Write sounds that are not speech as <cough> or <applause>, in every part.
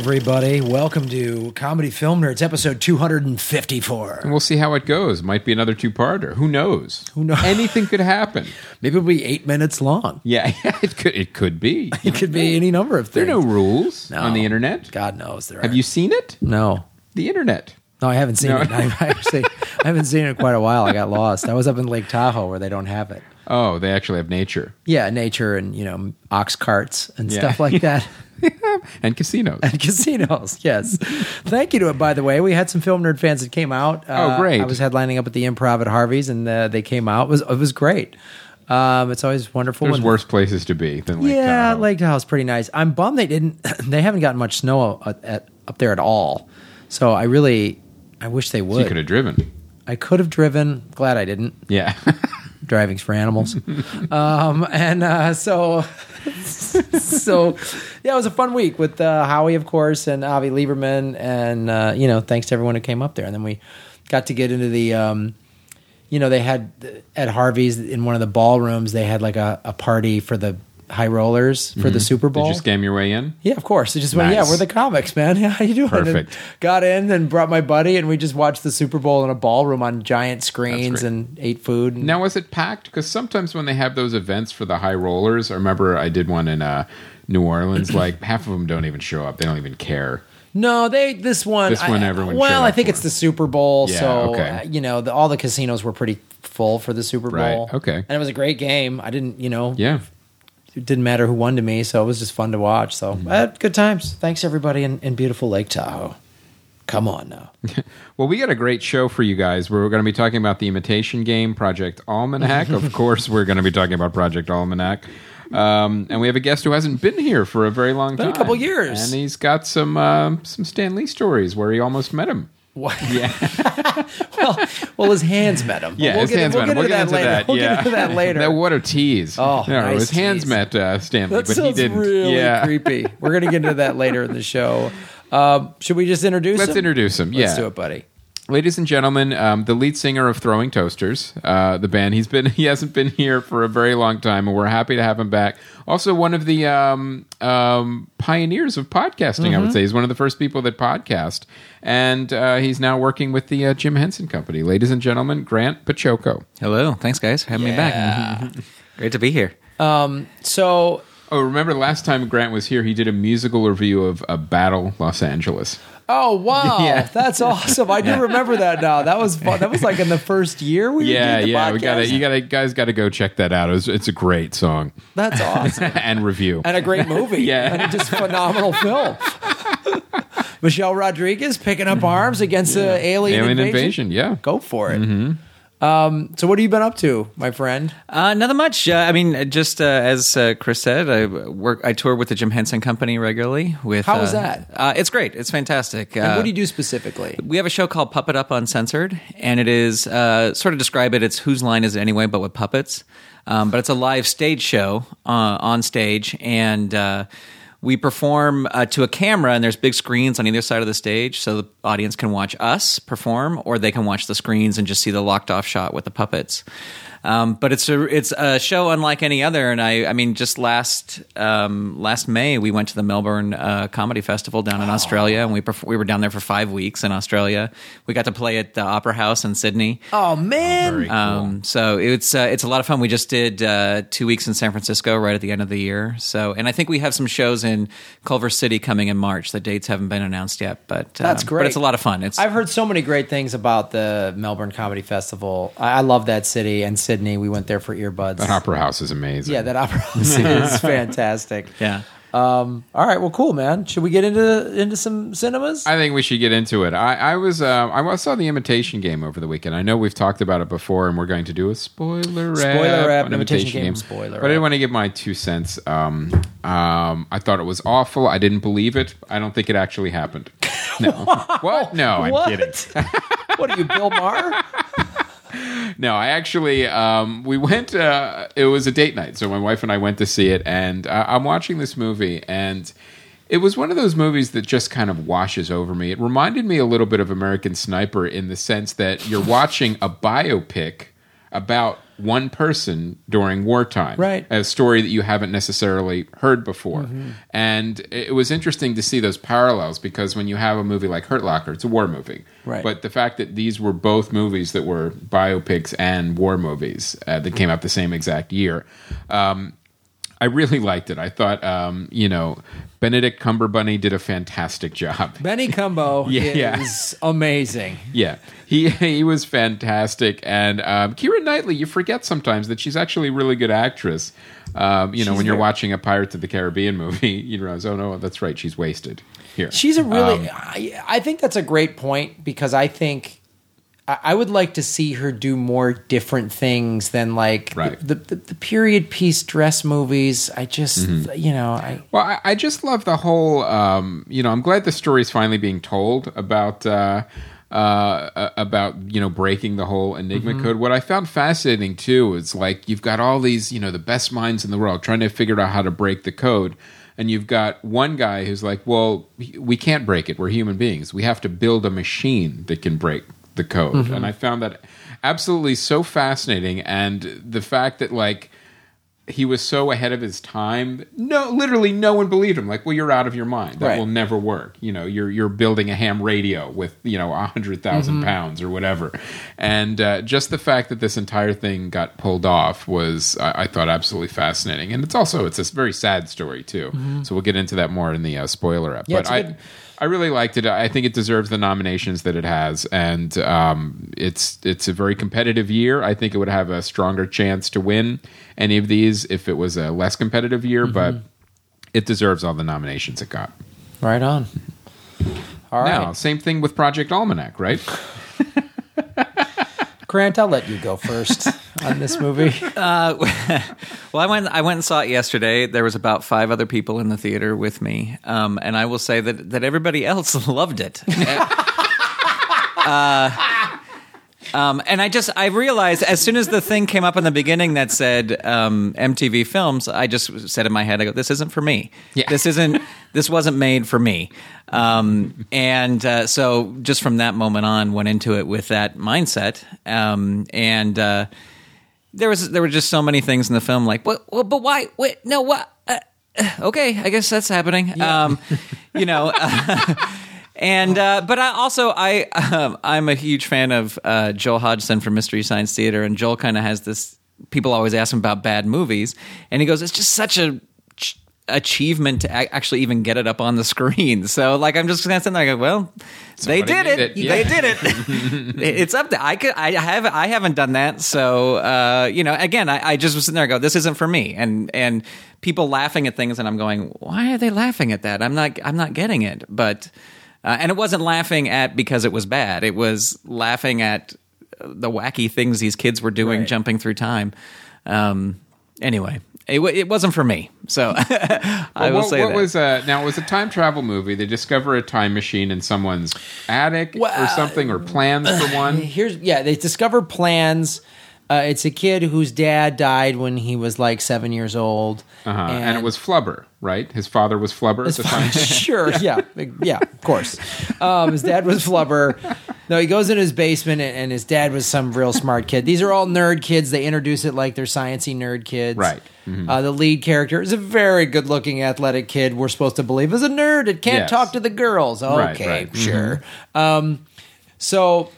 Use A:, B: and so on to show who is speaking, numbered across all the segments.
A: Everybody. Welcome to Comedy Film Nerds, episode 254.
B: And we'll see how it goes. Might be another two-parter. Who knows?
A: Who knows?
B: Anything could happen. <laughs>
A: Maybe it'll be eight minutes long.
B: Yeah, <laughs> it could. It could be. <laughs>
A: It could be any number of things.
B: There are no rules
A: No.
B: on the internet.
A: God knows there Are.
B: Have you seen it?
A: No.
B: The internet.
A: No, I haven't seen
B: No.
A: it. I, I, actually, I haven't seen it in quite a while. I got lost. I was up in Lake Tahoe where they don't have it.
B: Oh, they actually have nature
A: Yeah, nature and, you know, ox carts and
B: Yeah.
A: stuff like that. <laughs>
B: and casinos.
A: and casinos. Yes. Thank you to it, by the way. We had some film nerd fans that came out. Uh,
B: Oh, great.
A: I was headlining up at the improv at Harvey's and uh, they came out. It was, it was great. Um, it's always wonderful.
B: There's
A: when-
B: worse places to be than Lake
A: yeah,
B: Tahoe.
A: Lake Tahoe's pretty nice. I'm bummed they didn't. <clears throat> They haven't gotten much snow at, at, up there at all. So I really, I wish they
B: So you could have driven.
A: I could have driven. Glad I didn't.
B: Yeah. <laughs>
A: Driving's for animals. <laughs> um, and uh, so, <laughs> so yeah, it was a fun week with uh, Howie, of course, and Avi Lieberman, and uh, you know, thanks to everyone who came up there. And then we got to get into the. Um, you know, they had at Harvey's in one of the ballrooms. They had like a, a party for the high rollers for the Super Bowl.
B: Mm-hmm. Did you scam your way in?
A: Yeah, of course. It just went, yeah, we're the comics, man. <laughs> Yeah, how you doing? And
B: Perfect.
A: got in and brought my buddy, and we just watched the Super Bowl in a ballroom on giant screens and ate food. And,
B: Now, was it packed? Because sometimes when they have those events for the high rollers, I remember I did one in uh, New Orleans. like <clears throat> half of them don't even show up. They don't even care.
A: no, they this one.
B: This one
A: I-
B: everyone
A: Well, I think
B: for.
A: it's the Super Bowl,
B: Yeah,
A: so
B: okay.
A: uh, you know, the, all the casinos were pretty full for the Super
B: Right,
A: Bowl.
B: okay.
A: and it was a great game. I didn't, you know,
B: Yeah.
A: It didn't matter who won to me, so it was just fun to watch. So
B: Mm-hmm.
A: Had good times. Thanks everybody in, in beautiful Lake Tahoe. Come on now. <laughs>
B: Well, we got a great show for you guys. Where we're going to be talking about the Imitation Game, Project Almanac. <laughs> of course, we're going to be talking about Project Almanac. Um, and we have a guest who hasn't been here for a very long
A: Been a couple years.
B: And he's got some um, some Stan Lee stories where he almost met him.
A: What? <laughs> Yeah. <laughs> well, well, his hands met him.
B: Yeah,
A: we'll
B: his
A: get,
B: hands
A: we'll
B: met him.
A: Get into that later. We'll
B: yeah.
A: get into that later.
B: That- what a tease.
A: Oh,
B: no,
A: nice
B: his hands met uh, Stan Lee,
A: That
B: but he didn't.
A: really
B: yeah.
A: creepy. We're going to get into that later in the show. <laughs> Um, should we just introduce him?
B: Let's
A: him?
B: introduce him.
A: Let's
B: yeah.
A: do it, buddy.
B: Ladies and gentlemen, um, the lead singer of Throwing Toasters, uh, the band. He's been <laughs> he hasn't been here for a very long time, and we're happy to have him back. Also, one of the um, um, pioneers of podcasting, I
A: Mm-hmm.
B: would say, he's one of the first people that podcast, and uh, he's now working with the uh, Jim Henson Company. Ladies and gentlemen, Grant Baciocco.
C: Hello, thanks guys for having me back. <laughs> Great to be here.
A: So,
B: Oh, remember last time Grant was here, he did a musical review of a Battle Los Angeles.
A: Oh <laughs> wow,
B: Yeah.
A: that's awesome. I do remember that now. That was fun. That was like in the first year we
B: Yeah,
A: did the
B: yeah, we got You got guys got to go check that out. It's, it's a great song
A: That's awesome <laughs>
B: and review.
A: and a great movie. <laughs>
B: Yeah.
A: and a just phenomenal film. Michelle Rodriguez picking up arms against the alien,
B: Alien
A: invasion.
B: invasion, yeah.
A: Go for it.
B: Mm-hmm.
A: Um, so, what have you been up to, my friend?
C: Uh, nothing much. Uh, I mean, just uh, as uh, Chris said, I work. I tour with the Jim Henson Company regularly. With
A: How was
C: uh,
A: that?
C: Uh, it's great. It's fantastic.
A: And
C: Uh,
A: what do you do specifically?
C: we have a show called Puppet Up Uncensored, and it is uh, sort of describe it. It's whose line is it anyway, but with puppets. Um, but it's a live stage show uh, on stage, and uh, we perform uh, to a camera, and there's big screens on either side of the stage, so the audience can watch us perform, or they can watch the screens and just see the locked off shot with the puppets. Um, but it's a it's a show unlike any other, and I I mean just last um, last May we went to the Melbourne uh, Comedy Festival down in Australia, and we perf- we were down there for five weeks in Australia. We got to play at the Opera House in Sydney.
A: Oh man,
C: Um, so it's uh, it's a lot of fun. We just did uh, two weeks in San Francisco right at the end of the year. So and I think we have some shows in Culver City coming in March. The dates haven't been announced yet, but uh,
A: That's great.
C: But it's a lot of fun. It's
A: I've heard so many great things about the Melbourne Comedy Festival. I, I love that city and Sydney. We went there for earbuds.
B: That opera house is amazing.
A: yeah, that opera <laughs> house is fantastic.
C: yeah.
A: Um, all right, well, cool, man. Should we get into into some cinemas?
B: I think we should get into it. I, I was uh, I saw the Imitation Game over the weekend. I know we've talked about it before, and we're going to do a spoiler rap,
A: Spoiler rap,
B: on
A: Imitation Game, spoiler
B: But I didn't want to give my two cents. Um, um, I thought it was awful. I didn't believe it. I don't think it actually happened. <laughs> No, what? No, I'm
A: What?
B: kidding. <laughs>
A: what are you, Bill Maher? <laughs>
B: No, I actually um, we went. Uh, it was a date night, so my wife and I went to see it, and uh, I'm watching this movie, and it was one of those movies that just kind of washes over me. It reminded me a little bit of American Sniper in the sense that you're watching a biopic about one person during wartime.
A: Right.
B: A story that you haven't necessarily heard before. And it was interesting to see those parallels because when you have a movie like Hurt Locker, it's a war movie.
A: Right.
B: But the fact that these were both movies that were biopics and war movies uh, that came out the same exact year. Um, I really liked it. I thought, um, you know, Benedict Cumberbunny did a fantastic job. <laughs>
A: Benny Cumbo <laughs>
B: Yeah.
A: is amazing.
B: Yeah, he <laughs> he was fantastic, and um, Keira Knightley. You forget sometimes that she's actually a really good actress. Um, you know, when you're
A: very-
B: watching a Pirates of the Caribbean movie, you realize, oh no, that's right, she's wasted here.
A: She's a really.
B: Um,
A: I, I think that's a great point because I think I, would like to see her do more different things than like
B: Right.
A: the, the the period piece dress movies. I just
B: Mm-hmm.
A: you know I
B: Well, I, I just love the whole. Um, you know, I'm glad the story is finally being told about uh, uh, about you know breaking the whole Enigma code. What I found fascinating too is like you've got all these you know the best minds in the world trying to figure out how to break the code. And you've got one guy who's like, "Well, we can't break it. We're human beings. We have to build a machine that can break the code." And I found that absolutely so fascinating. And the fact that like he was so ahead of his time. No, literally, no one believed him. Like, well, you're out of your mind. That
A: Right.
B: will never work. You know, you're you're building a ham radio with you know a hundred pounds or whatever. And uh, just the fact that this entire thing got pulled off was, I, I thought, absolutely fascinating. And it's also it's a very sad story too. So we'll get into that more in the uh, spoiler up.
A: Yeah,
B: but I.
A: good-
B: I really liked it. I think it deserves the nominations that it has, and um, it's it's a very competitive year. I think it would have a stronger chance to win any of these if it was a less competitive year,
A: Mm-hmm.
B: but it deserves all the nominations it got.
A: right on. All right,
B: Now, same thing with Project Almanac, right? <laughs>
A: Grant, I'll let you go first <laughs> on this movie. <laughs> <laughs>
C: Well, I went. I went and saw it yesterday. There was about five other people in the theater with me, um, and I will say that that everybody <laughs> else loved it. uh, um, and I just I realized as soon as the thing came up in the beginning that said um, MTV Films, I just said in my head, I go, "This isn't for me.
B: Yeah.
C: This isn't. This wasn't made for me." Um, and uh, so, just from that moment on, went into it with that mindset, um, and. Uh, there was there were just so many things in the film like what, what but why wait no what uh, uh, okay I guess that's happening. Um you know <laughs> and uh, but I also I um, I'm a huge fan of uh, Joel Hodgson from Mystery Science Theater and Joel kind of has this people always ask him about bad movies and he goes it's just such a achievement to actually even get it up on the screen <laughs> so like I'm just gonna sit there and go well they
B: Somebody
C: did
B: did
C: it,
B: it, yeah.
C: they did it it's up there. I could, I have, I haven't done that. So, uh, you know, again, I, I just was sitting there, and go, this isn't for me, and and people laughing at things, and I'm going, why are they laughing at that? I'm not, I'm not getting it. But, uh, and it wasn't laughing at because it was bad. It was laughing at the wacky things these kids were doing,
A: Right.
C: jumping through time. Um, anyway, it, it wasn't for me. So <laughs> I will
B: what,
C: say
B: what
C: that.
B: was uh, now it was a time travel movie. They discover a time machine in someone's attic or something, or plans for one.
A: Here's yeah, they discover plans. Uh, it's a kid whose dad died when he was like seven years old,
B: Uh-huh. And, it was Flubber, right? His father was Flubber at the time. <laughs>
A: sure, yeah, <laughs> yeah, of course. Um, his dad was Flubber. No, he goes in his basement, and, and his dad was some real smart kid. These are all nerd kids. They introduce it like they're sciency nerd kids.
B: Right. Mm-hmm.
A: Uh, the lead character is a very good-looking, athletic kid. We're supposed to believe is a nerd. It can't
B: Yes.
A: talk to the girls.
B: Right,
A: Okay,
B: right. Mm-hmm.
A: sure. Um, so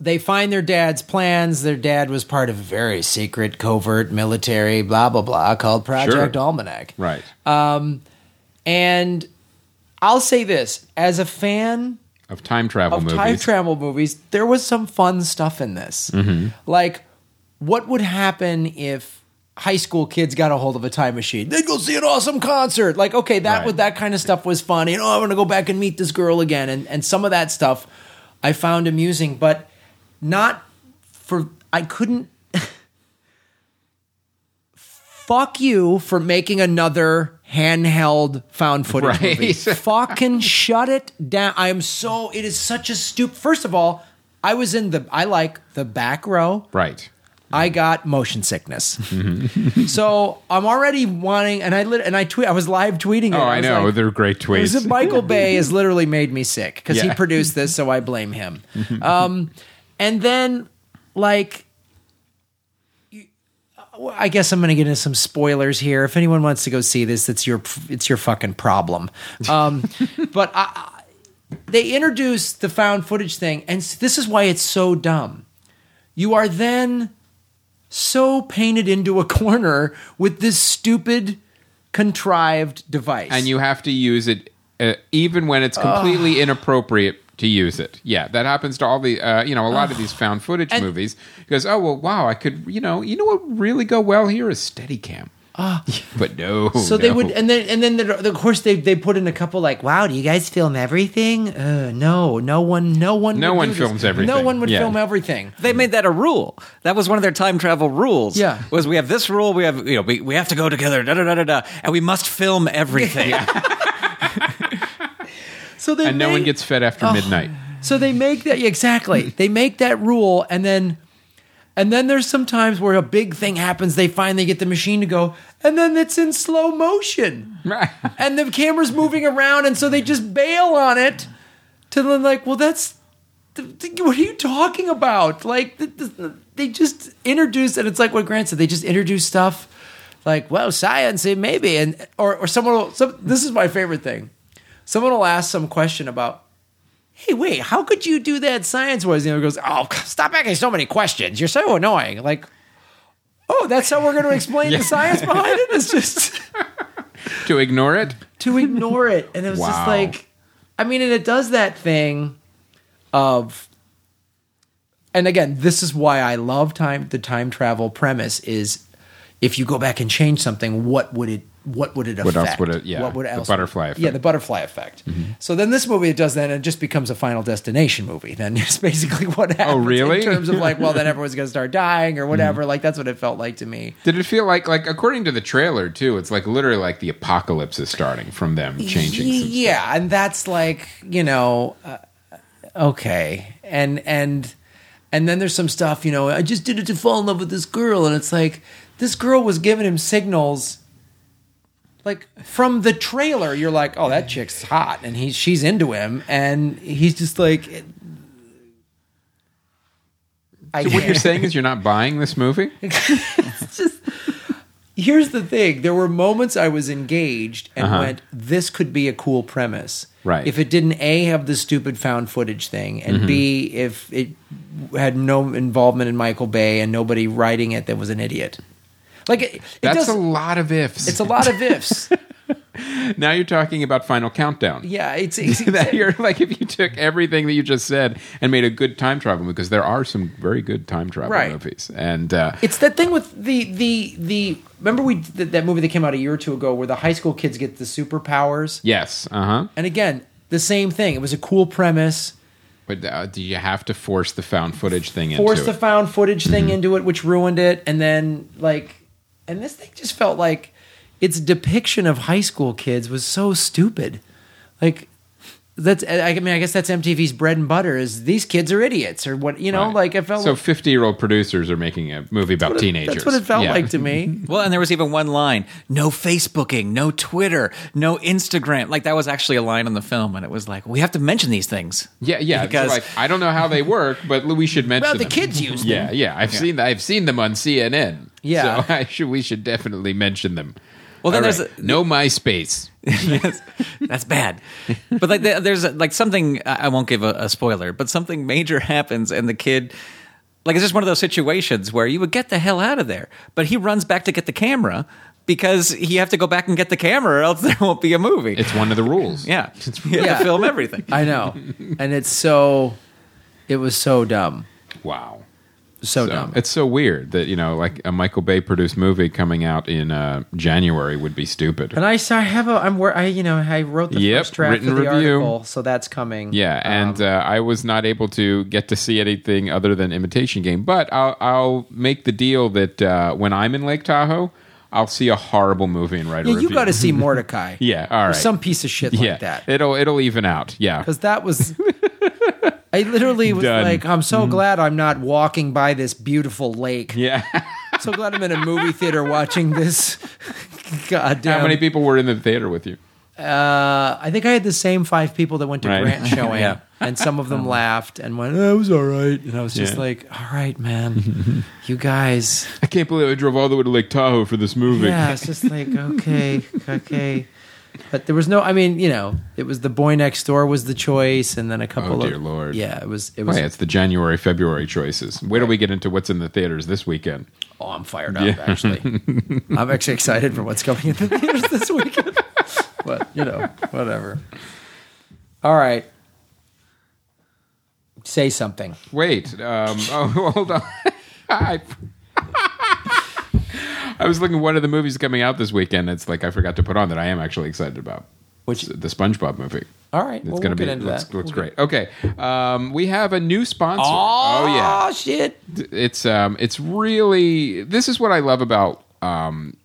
A: they find their dad's plans. Their dad was part of a very secret, covert military, blah blah blah, called Project
B: Sure.
A: Almanac.
B: right.
A: And I'll say this as a fan
B: of time travel
A: of
B: movies.
A: time travel movies, there was some fun stuff in this.
B: Mm-hmm.
A: Like, what would happen if high school kids got a hold of a time machine? They'd go see an awesome concert. Like, okay, that
B: Right.
A: was that kind of stuff was fun. You know, I'm gonna go back and meet this girl again, and and some of that stuff I found amusing, but not for I couldn't. <laughs> Fuck you for making another handheld found footage
B: Right.
A: movie. <laughs> Fucking shut it down. I am so. It is such a stupid. First of all, I was in the. I like the back row.
B: right.
A: I got motion sickness. <laughs> so I'm already wanting, and I lit, and I tweet. I was live tweeting. It.
B: Oh, I
A: was
B: know.
A: like,
B: They're great tweets.
A: Michael <laughs> Bay has literally made me sick because he produced this, so I blame him. Um, and then, like, I guess I'm going to get into some spoilers here. If anyone wants to go see this, it's your it's your fucking problem. Um, <laughs> but I, they introduce the found footage thing, and this is why it's so dumb. You are then so painted into a <laughs> corner with this stupid contrived device,
B: and you have to use it uh, even when it's completely inappropriate to use it. Yeah, that happens to all the uh, you know a lot of these found footage
A: And-
B: movies. Goes, oh well, wow, I could you know you know what really go well here is Steadicam. <laughs> but no,
A: So they
B: no.
A: would, and then and then the, of course they they put in a couple like, "Wow, do you guys film everything?" Uh, no, no one, no one,
B: No
A: would
B: one
A: do this.
B: films everything.
A: No one would
B: Yeah.
A: film everything.
C: They made that a rule. That was one of their time travel rules.
A: Yeah.
C: was we have this rule. We have you know we, we have to go together. Da da da da da, and we must film everything. <laughs>
A: So they
B: and no one gets fed after midnight.
A: So they make that exactly. <laughs> They make that rule, and then and then there's some times where a big thing happens. They finally get the machine to go, and then it's in slow motion.
B: Right.
A: and the camera's moving around, and so they just bail on it. To the like, well, that's th- th- what are you talking about? Like, th- th- they just introduce, and it's like what Grant said. They just introduce stuff like, well, science, it maybe, and or or someone will. Some, this is my favorite thing. Someone will ask some question about. Hey, wait! How could you do that science-wise? And he goes, "Oh, <laughs> stop asking so many questions. You're so annoying." Like, oh, that's how we're going to explain the <laughs> science behind it. It's just
B: to ignore it. <laughs>
A: to ignore it. And it was just like, I mean, and it does that thing of, and again, this is why I love time. The time travel premise is, if you go back and change something, what would it? What would it affect?
B: What else would it- yeah,
A: What would
B: the butterfly
A: Yeah,
B: effect. Mm-hmm.
A: the butterfly effect. So then this movie it does that, and it just becomes a Final Destination movie. Then <laughs> it's basically what happens.
B: Oh, really? Mm-hmm.
A: In terms of like, well, then everyone's going to start dying or whatever. Like that's what it felt like to me.
B: Did it feel like like according to the trailer too? It's like literally like the apocalypse is starting from them changing.
A: Yeah and that's like you know uh, okay and and and then there's some stuff you know i just did it to fall in love with this girl and it's like this girl was giving him signals like from the trailer you're like oh that chick's hot and he's she's into him and he's just like I,
B: So what you're saying is you're not buying this movie? <laughs>
A: here's the thing there were moments i was engaged and
B: Uh-huh.
A: went this could be a cool premise
B: Right.
A: if it didn't a have the stupid found footage thing and
B: Mm-hmm.
A: b if it had no involvement in michael bay and nobody writing it that was an idiot like it, it
B: That's
A: does,
B: a lot of ifs.
A: it's a lot of ifs <laughs>
B: now you're talking about Final Countdown.
A: yeah it's, <laughs> it's
B: that you're like if you took everything that you just said and made a good time travel because there are some very good time travel
A: Right.
B: movies and uh,
A: It's that thing with the the the. Remember we that movie that came out a year or two ago where the high school kids get the superpowers,
B: yes, uh huh.
A: and again the same thing. It was a cool premise.
B: But uh, do you have to force the found footage thing
A: forced
B: into Force
A: the
B: it?
A: found footage thing
B: Mm-hmm.
A: into it, which ruined it. And then like, and this thing just felt like its depiction of high school kids was so stupid. Like that's I mean I guess that's MTV's bread and butter is these kids are idiots or what you know
B: Right.
A: like I felt
B: so 50 year old producers are making a movie about teenagers.
A: that's what it felt
B: Yeah.
A: like to me. <laughs>
C: Well, and there was even one line: no Facebooking, no Twitter, no Instagram. Like that was actually a line in the film, and it was like we have to mention these things.
B: Yeah, yeah.
C: Because-
B: Because like I don't know how they work, but we should mention.
A: Well, the
B: them.
A: kids use <laughs> them.
B: Yeah, yeah. I've seen I've seen them on CNN.
A: Yeah.
B: so <laughs> I should we should definitely mention them.
C: Well, then
B: All
C: there's
B: right. no MySpace. <laughs>
C: Yes, that's bad. But like, there's like something I I won't give a, a spoiler, but something major <laughs> happens, and the kid, like, it's just one of those situations where you would get the hell out of there, but he runs back to get the camera because he have to go back and get the camera, or else there won't be a movie.
B: It's one of the rules.
C: yeah, you have
A: Yeah.
C: to film everything.
A: I know, and it's so, it was so dumb,
B: Wow.
A: So,
B: So,
A: dumb.
B: it's so weird that you know, like a Michael Bay produced movie coming out in uh, January would be stupid.
A: And I, so I have a, I'm where I, you know, I wrote the
B: Yep,
A: first draft
B: written
A: of the
B: review.
A: article, so that's coming.
B: Yeah, and uh, I was not able to get to see anything other than Imitation Game. But I'll, I'll make the deal that uh, when I'm in Lake Tahoe, I'll see a horrible movie and write a
A: yeah,
B: review.
A: you got to see <laughs> Mortdecai.
B: Yeah, all
A: Or some piece of shit like
B: yeah,
A: that.
B: it'll it'll even out. Yeah,
A: Because that was, <laughs> I literally was
B: Done.
A: like, I'm so glad I'm not walking by this beautiful lake.
B: yeah. <laughs>
A: so glad I'm in a movie theater watching this. <laughs> Goddamn.
B: How many people were in the theater with you?
A: Uh, I think I had the same five people that went to
B: Right.
A: Grant <laughs> showing.
C: Yeah.
A: and some of them laughed and went, "That was all right." And I was just
B: Yeah.
A: like, "All right, man, you guys."
B: I can't believe I drove all the way to Lake Tahoe for this movie.
A: Yeah, it's just like okay, okay. But there was no. I mean, you know, it was the boy next door was the choice, and then a couple of.
B: Oh, dear
A: of
B: Lord.
A: Yeah, it was. It was.
B: yeah, it's the January February choices. Wait do we get into what's in the theaters this weekend.
A: Oh, I'm fired up. Actually, <laughs> I'm actually excited for what's coming in the theaters this <laughs> weekend. but you know, whatever. All right, say something.
B: Wait, um, <laughs> oh, hold on. I, <laughs> I was looking at one of the movies coming out this weekend. It's like I forgot to put on that I am actually excited about.
A: Which-
B: It's the SpongeBob movie.
A: All right,
B: It's
A: well,
B: gonna
A: we'll
B: be
A: get into
B: looks, looks
A: We'll
B: great. Okay, um, we have a new sponsor.
A: Oh,
B: yeah, Oh
A: shit!
B: it's um, it's really this is what I love about um,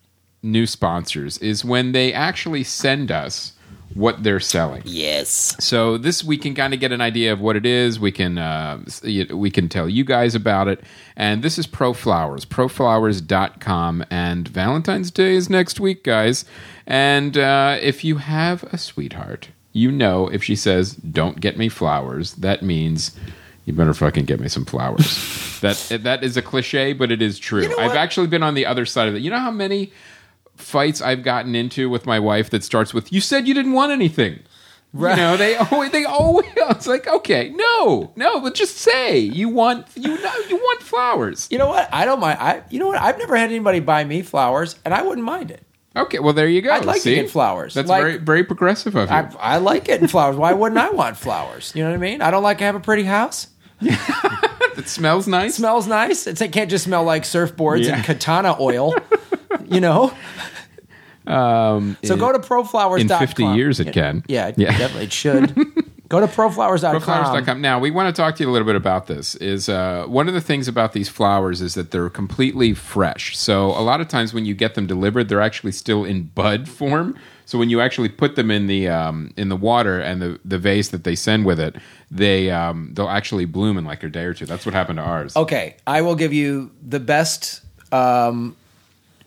B: new sponsors is when they actually send us what they're selling.
A: Yes.
B: So this we can kind of get an idea of what it is. We can uh, we can tell you guys about it. And this is Pro Flowers, proflowers.com. And Valentine's Day is next week, guys. And uh, if you have a sweetheart, you know if she says, "Don't get me flowers," that means. You better fucking get me some flowers. <laughs> that that is a cliche, but it is true.
A: know
B: I've actually been on the other side of it. You know how many fights I've gotten into with my wife that starts with "You said you didn't want anything."
A: Right.
B: You know, they always they always <laughs> it's like, okay, no, no, but just say you want you know you want flowers.
A: You know what? I don't mind. I. You know what? I've never had anybody buy me flowers, and I wouldn't mind it.
B: Okay, well there you go.
A: I'd like to get flowers.
B: That's
A: Like-
B: very very progressive of you.
A: I, I like getting flowers. Why wouldn't I want flowers? You know what I mean? I don't like to have a pretty house. <laughs>
B: it smells nice.
A: It smells nice. It's, it can't just smell like surfboards
B: Yeah.
A: and katana oil. you know. <laughs>
B: Um,
A: So go to proflowers.com.
B: in 50 years it can.
A: Yeah, it
B: Yeah.
A: definitely it should. <laughs> go to proflowers.com.
B: Proflowers.com. Now, we want to talk to you a little bit about this. Is uh, one of the things about these flowers is that they're completely fresh. So a lot of times when you get them delivered, they're actually still in bud form. So when you actually put them in the um, in the water and the, the vase that they send with it, they um, they'll actually bloom in like a day or two. That's what happened to ours.
A: Okay, I will give you the best um,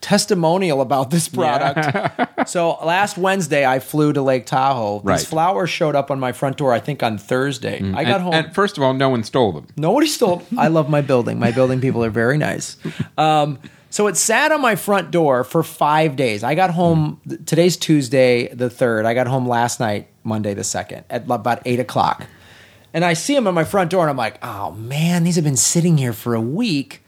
A: testimonial about this product. <laughs> so last Wednesday, I flew to Lake Tahoe. These
B: Right. Mm.
A: flowers showed up on my front door. I think on Thursday. I got
B: and,
A: home.
B: and first of all, no one stole them.
A: Nobody stole. I love my building. My building people are very nice. <laughs> Um, so it sat on my front door for five days. I got home. Today's Tuesday, the third. I got home last night, Monday the second, at about eight o'clock, and I see them on my front door, and I'm like, "Oh man, these have been sitting here for a week.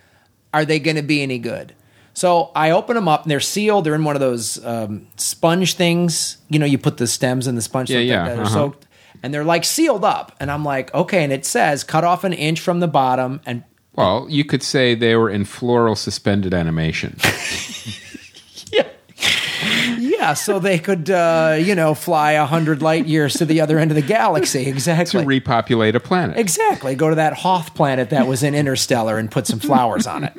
A: Are they going to be any good?" So I open them up, and they're sealed. They're in one of those um, sponge things. You know, you put the stems in the sponge.
B: Yeah, yeah,
A: are
B: uh-huh.
A: soaked and they're like sealed up. And I'm like, okay. And it says cut off an inch from the bottom and
B: Well, you could say they were in floral suspended animation. <laughs>
A: yeah, so they could, uh, you know, fly a hundred light years to the other end of the galaxy. <laughs> Exactly.
B: to repopulate a planet.
A: Exactly. Go to that Hoth planet that was in Interstellar and put some flowers on it.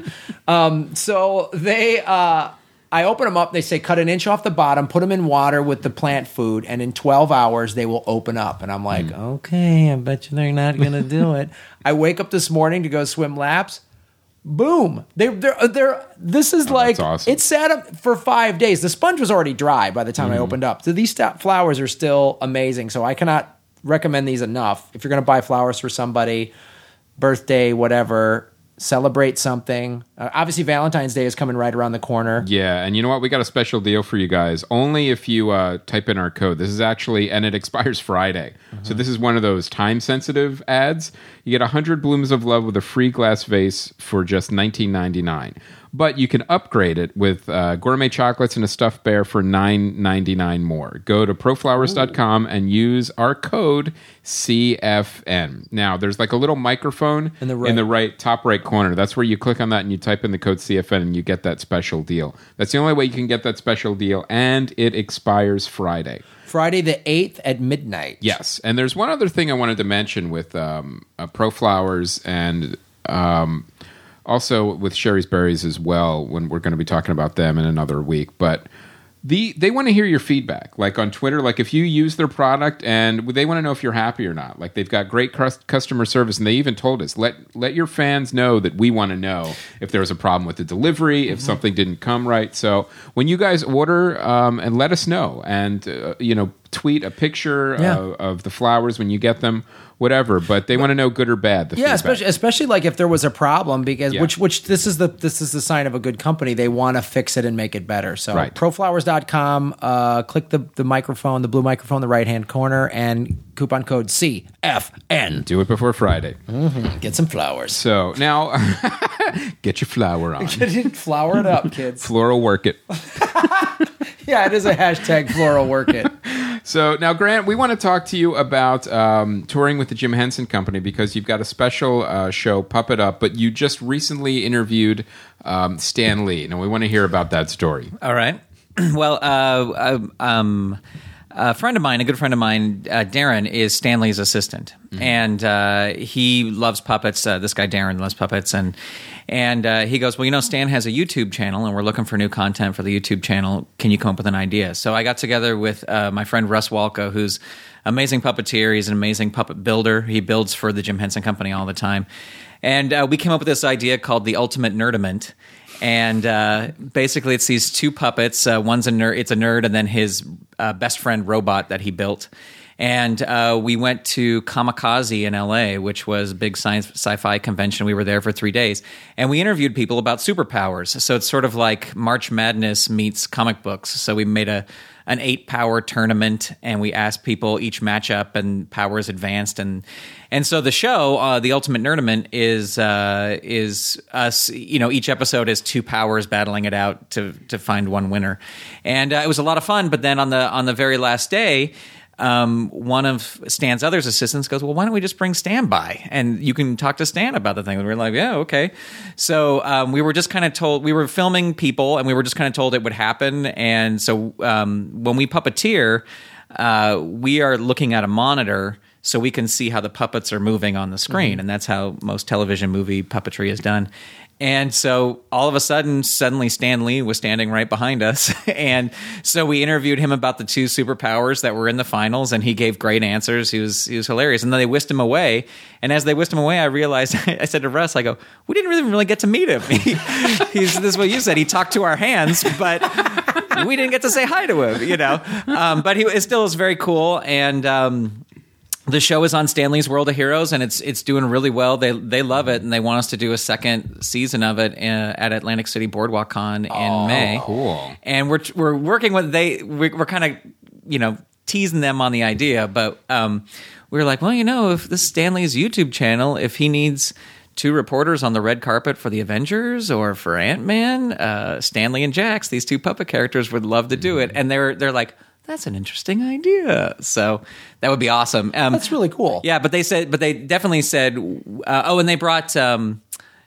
A: Um, so they, uh, I open them up. They say cut an inch off the bottom, put them in water with the plant food, and in 12 hours they will open up. And I'm like,
B: Hmm.
A: okay, I bet you they're not going to do it. <laughs> I wake up this morning to go swim laps. Boom! They, they're they're. This is like
B: Oh, that's awesome.
A: it sat up for five days. The sponge was already dry by the time
B: Mm-hmm.
A: I opened up. So these flowers are still amazing. So I cannot recommend these enough. If you're going to buy flowers for somebody, birthday, whatever, celebrate something. Uh, obviously, Valentine's Day is coming right around the corner.
B: Yeah, and you know what? We got a special deal for you guys. Only if you uh, type in our code. This is actually, and it expires Friday. So this is one of those time sensitive ads. You get 100 blooms of love with a free glass vase for just 19.99. But you can upgrade it with uh, gourmet chocolates and a stuffed bear for 9.99 more. Go to proflowers.com and use our code CFN. Now, there's like a little microphone
A: In the right.
B: in the right top right corner. That's where you click on that and you type in the code CFN and you get that special deal. That's the only way you can get that special deal, and it expires Friday.
A: Friday the 8th at midnight.
B: Yes, and there's one other thing I wanted to mention with um, uh, Pro Flowers and um, also with Shari's Berries as well. When we're going to be talking about them in another week, but the they want to hear your feedback, like on Twitter. Like if you use their product and they want to know if you're happy or not. Like they've got great customer service, and they even told us let let your fans know that we want to know if there was a problem with the delivery, if something didn't come right. So when you guys order, um, and let us know, and uh, you know tweet a picture
A: Yeah.
B: of, of the flowers when you get them, whatever. But they want to know good or bad. The
A: Yeah,
B: feedback.
A: especially especially like if there was a problem because
B: Yeah.
A: which which this is the this is the sign of a good company. They want to fix it and make it better. So
B: Right.
A: proflowers.com, uh click the the microphone, the blue microphone in the right hand corner and coupon code CFN.
B: Do it before Friday.
A: Get some flowers.
B: So now, <laughs> get your flower on.
A: Flower it up, kids. <laughs>
B: Floral work it. <laughs>
A: Yeah, it is a hashtag floral work it.
B: So now, Grant, we want to talk to you about um, touring with the Jim Henson Company because you've got a special uh, show, Puppet Up, but you just recently interviewed um, Stan Lee. Now, we want to hear about that story.
C: All right. <clears throat> well, uh, uh, um, a friend of mine, a good friend of mine, uh, Darren, is Stan Lee's assistant, and uh, he loves puppets. Uh, this guy Darren loves puppets, and and uh, he goes, "Well, you know, Stan has a YouTube channel, and we're looking for new content for the YouTube channel. Can you come up with an idea?" So I got together with uh, my friend Russ Walko, who's amazing puppeteer. He's an amazing puppet builder. He builds for the Jim Henson Company all the time, and uh, we came up with this idea called the Ultimate Nerdament and uh, basically it's these two puppets. Uh, one's a nerd; it's a nerd, and then his uh, best friend robot that he built. And uh, we went to Comikaze in LA, which was a big science sci-fi convention. We were there for three days, and we interviewed people about superpowers. So it's sort of like March Madness meets comic books. So we made a an eight power tournament and we asked people each matchup and powers advanced. And and so the show uh, the ultimate nerdament is uh, is us you know each episode is two powers battling it out to to find one winner. And uh, it was a lot of fun but then on the on the very last day um, one of Stan's other assistants goes, "Well, why don't we just bring Stan by and you can talk to Stan about the thing?" And we are like, "Yeah, okay." So um, we were just kind of told we were filming people, and we were just kind of told it would happen. And so um, when we puppeteer, uh, we are looking at a monitor so we can see how the puppets are moving on the screen, and that's how most television movie puppetry is done. And so all of a sudden, suddenly Stan Lee was standing right behind us. <laughs> and so we interviewed him about the two superpowers that were in the finals, and he gave great answers. He was he was hilarious. And then they whisked him away. And as they whisked him away, I realized <laughs> I said to Russ, I go, we didn't really really get to meet him. <laughs> He, he's this is what you said. He talked to our hands, but we didn't get to say hi to him, you know. Um, but he it still is very cool. And um, the show is on Stan Lee's World of Heroes, and it's it's doing really well. They they love it, and they want us to do a second season of it uh, at Atlantic City Boardwalk Con in May.
B: cool.
C: And we're we're working with they we're, we're kind of you know teasing them on the idea, but um, we were like, well, you know, if this Stan Lee's YouTube channel, if he needs two reporters on the red carpet for the Avengers or for Ant Man, uh, Stanley and Jax, these two puppet characters would love to do it, and they're they're like. That's an interesting idea. So that would be awesome. Um,
A: That's really cool.
C: yeah, but they said, but they definitely said, uh, oh, and they brought um,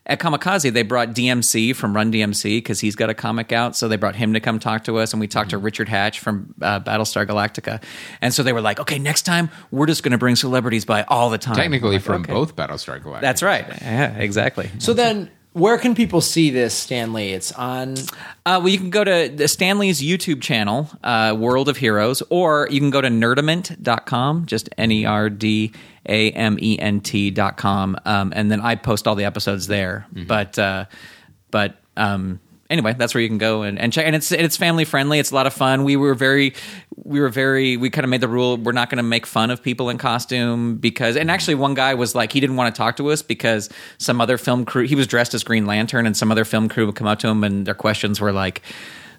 C: at Comikaze, they brought DMC from Run DMC because he's got a comic out. So they brought him to come talk to us, and we talked to Richard Hatch from uh, Battlestar Galactica. And so they were like, okay, next time we're just going to bring celebrities by all the time.
B: Technically,
C: Like,
B: from
C: okay.
B: both Battlestar Galactica.
C: That's right. Yeah, exactly.
A: So then, where can people see this, Stanley? It's on.
C: Uh, well, you can go to the Stan Lee's YouTube channel, uh, World of Heroes, or you can go to nerdament.com, just N E R D A M E N T.com. Um, and then I post all the episodes there. But, uh, but, um, anyway, that's where you can go and, and check. And it's it's family friendly. It's a lot of fun. We were very we were very we kind of made the rule we're not going to make fun of people in costume because and actually one guy was like he didn't want to talk to us because some other film crew he was dressed as Green Lantern and some other film crew would come up to him and their questions were like.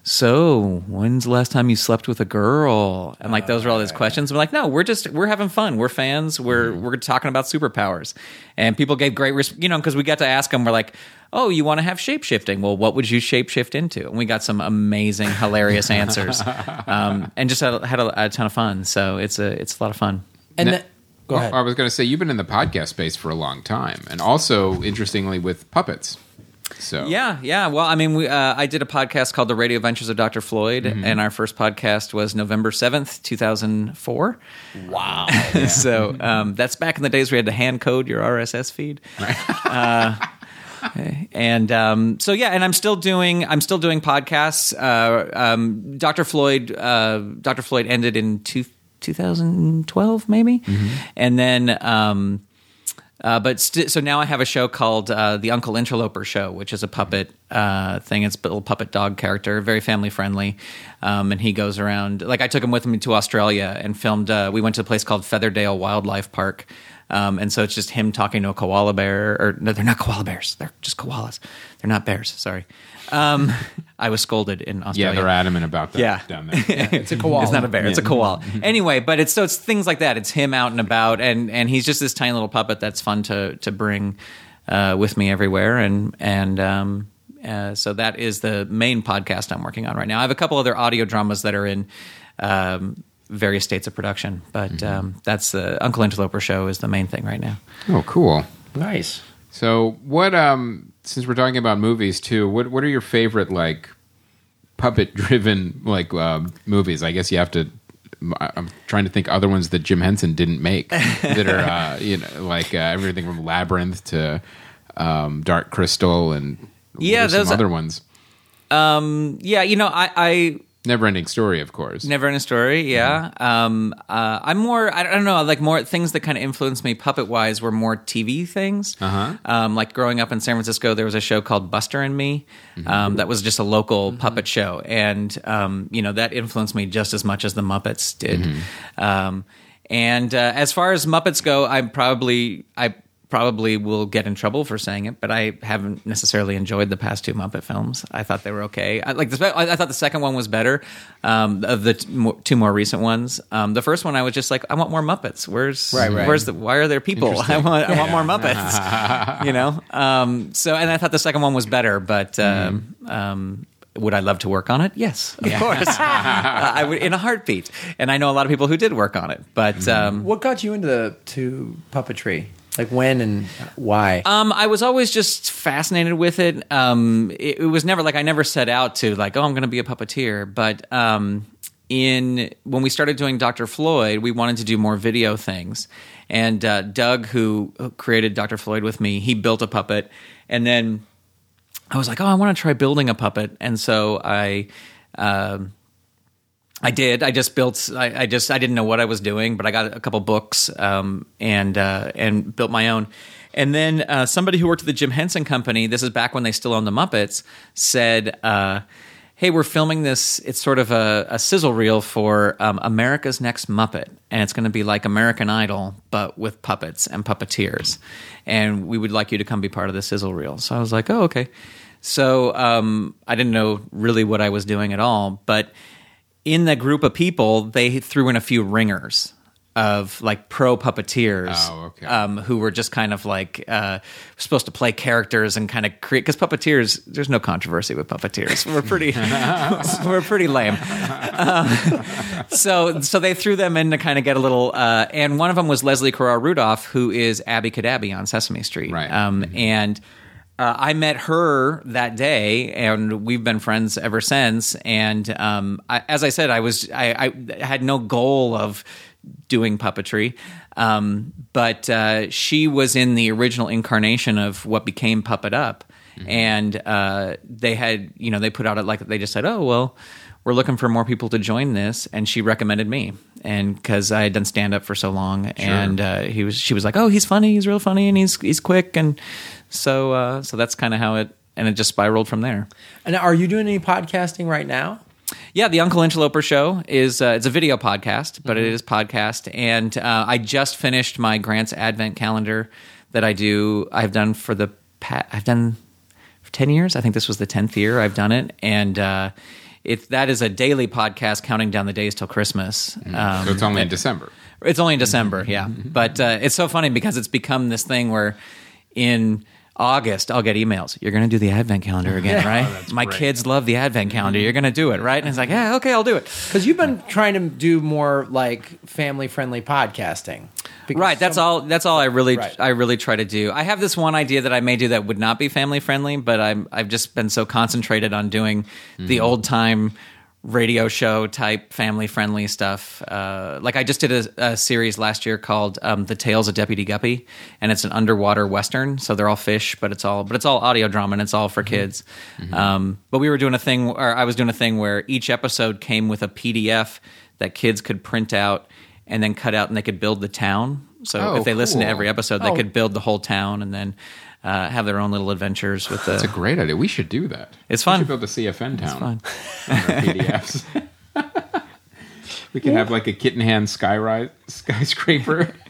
C: So, when's the last time you slept with a girl? And like those were all his oh, questions. We're like, no, we're just we're having fun. We're fans. We're mm-hmm. we're talking about superpowers. And people gave great, res- you know, because we got to ask them. We're like, oh, you want to have shape shifting? Well, what would you shape shift into? And we got some amazing, hilarious answers, <laughs> um, and just had, had a, a ton of fun. So it's a it's a lot of fun.
A: And
B: Now-
A: the- go
B: Well,
A: ahead.
B: I was going to say you've been in the podcast space for a long time, and also interestingly with puppets. So
C: Yeah, yeah. Well, I mean, we, uh, I did a podcast called The Radio Adventures of Dr. Floyd, and our first podcast was November 7th, 2004.
A: wow. <laughs>
C: so um, that's back in the days we had to hand code your RSS feed. Uh, <laughs> and um, so yeah, and I'm still doing I'm still doing podcasts. Uh, um, Dr. Floyd uh, Dr. Floyd ended in two, 2012 maybe, and then. Um, Uh, but st- so now I have a show called uh, the Uncle Interloper Show, which is a puppet uh, thing. It's a little puppet dog character, very family friendly, um, and he goes around. Like I took him with me to Australia and filmed. Uh, we went to a place called Featherdale Wildlife Park, um, and so it's just him talking to a koala bear. Or no, they're not koala bears. They're just koalas. They're not bears. Sorry. Um, I was scolded in
B: Yeah,
C: Australia.
B: they're adamant about that
C: Yeah.
B: down there. <laughs>
A: It's a koala.
C: It's not a bear. It's a koala. <laughs> Anyway, but it's so it's things like that. It's him out and about, and and he's just this tiny little puppet that's fun to to bring uh, with me everywhere, and and um, uh, so that is the main podcast I'm working on right now. I have a couple other audio dramas that are in. Um, various states of production but um, that's the uncle interloper show is the main thing right now
B: Oh, cool.
A: nice.
B: So, what? Um, since we're talking about movies too, what what are your favorite like puppet driven like um, movies? I guess you have to. I- I'm trying to think other ones that Jim Henson didn't make that are uh, <laughs> you know like uh, everything from Labyrinth to um, Dark Crystal and
C: Yeah,
B: what some
C: those-
B: other ones.
C: um, yeah you know i, I
B: Never ending story, of course.
C: Never ending story, yeah. Um, uh, I'm more, I don't know, like more things that kind of influenced me puppet wise were more TV things.
B: Uh-huh.
C: Um, like growing up in San Francisco, there was a show called Buster and Me um, that was just a local puppet show. And, um, you know, that influenced me just as much as the Muppets did. Um, and uh, as far as Muppets go, I'm probably, I probably will get in trouble for saying it, but I haven't necessarily enjoyed the past two Muppet films. I thought they were okay. I, like the, I I thought the second one was better um, of the t- mo- two more recent ones. Um, the first one, I was just like, I want more Muppets. Where's
A: Right, right.
C: where's the why are there people? <laughs> I want I want more Muppets. <laughs> you know. Um, so and I thought the second one was better, but. Um, um, would I love to work on it? Yes, of course. <laughs> uh, I would in a heartbeat, and I know a lot of people who did work on it. But um,
A: What got you into the, to puppetry? Like when and why?
C: Um, I was always just fascinated with it. Um, it, it was never like I never set out to like, oh, I'm going to be a puppeteer. But um, in when we started doing Dr. Floyd, we wanted to do more video things. And uh, Doug, who created Dr. Floyd with me, he built a puppet, and then I was like, oh, I want to try building a puppet. And so I. Um, I did. I just built. I, I just. I didn't know what I was doing, but I got a couple books um, and uh, and built my own. And then uh, somebody who worked at the Jim Henson Company. This is back when they still owned the Muppets. Said, uh, "Hey, we're filming this. It's sort of a, a sizzle reel for um, America's Next Muppet, and it's going to be like American Idol, but with puppets and puppeteers. And we would like you to come be part of the sizzle reel." So I was like, "Oh, okay." So um, I didn't know really what I was doing at all, but in the group of people, they threw in a few ringers of like pro puppeteers
B: Oh, okay.
C: um, who were just kind of like uh, supposed to play characters and kind of create because puppeteers there's no controversy with puppeteers we're pretty <laughs> <laughs> we're pretty lame um, so so they threw them in to kind of get a little uh, and one of them was Leslie Carrara Rudolph who is Abby Cadabby on Sesame Street
B: Right.
C: um, and uh, I met her that day, and we've been friends ever since. And um, I, as I said, I was I, I had no goal of doing puppetry, um, but uh, she was in the original incarnation of what became Puppet Up, and uh, they had you know they put out it like they just said, oh well. We're looking for more people to join this, and she recommended me, and because I had done stand up for so long, and uh, he was, she was like, "Oh, he's funny, he's real funny, and he's he's quick," and so uh, so that's kind of how it and it just spiraled from there.
A: and are you doing any podcasting right now?
C: Yeah, the Uncle Interloper Show is uh, it's a video podcast, but it is podcast, and uh, I just finished my Grant's Advent calendar that I do. I've done for the pa- I've done for ten years. I think this was the tenth year I've done it, and uh, it that is a daily podcast counting down the days till Christmas. Um,
B: so it's only in December.
C: it's only in December, yeah. But uh, it's so funny because it's become this thing where in August I'll get emails. You're going to do the Advent calendar <laughs> again, right? My
B: great.
C: kids love the Advent mm-hmm. calendar. You're going to do it, right? And it's like, yeah, okay, I'll do it.
A: Because you've been trying to do more like family friendly podcasting.
C: Right. That's
A: some-
C: all. That's all I really,
A: Right.
C: I really try to do. I have this one idea that I may do that would not be family friendly, but I'm, I've just been so concentrated on doing the mm-hmm. old time radio show type family friendly stuff. Uh, like I just did a, a series last year called um, "The Tales of Deputy Guppy," and it's an underwater western. So they're all fish, but it's all, but it's all audio drama and it's all for kids. Um, but we were doing a thing, or I was doing a thing where each episode came with a PDF that kids could print out and then cut out and they could build the town So
B: Oh,
C: if they listen to every episode, they
A: Oh.
C: could build the whole town and then uh, have their own little adventures with the.
B: That's a great idea. We should do that.
C: It's
B: We
C: fun.
B: should build a CFN town.
C: It's fun.
B: on our PDFs. we could have like a kitten hand skyrise skyscraper. <laughs>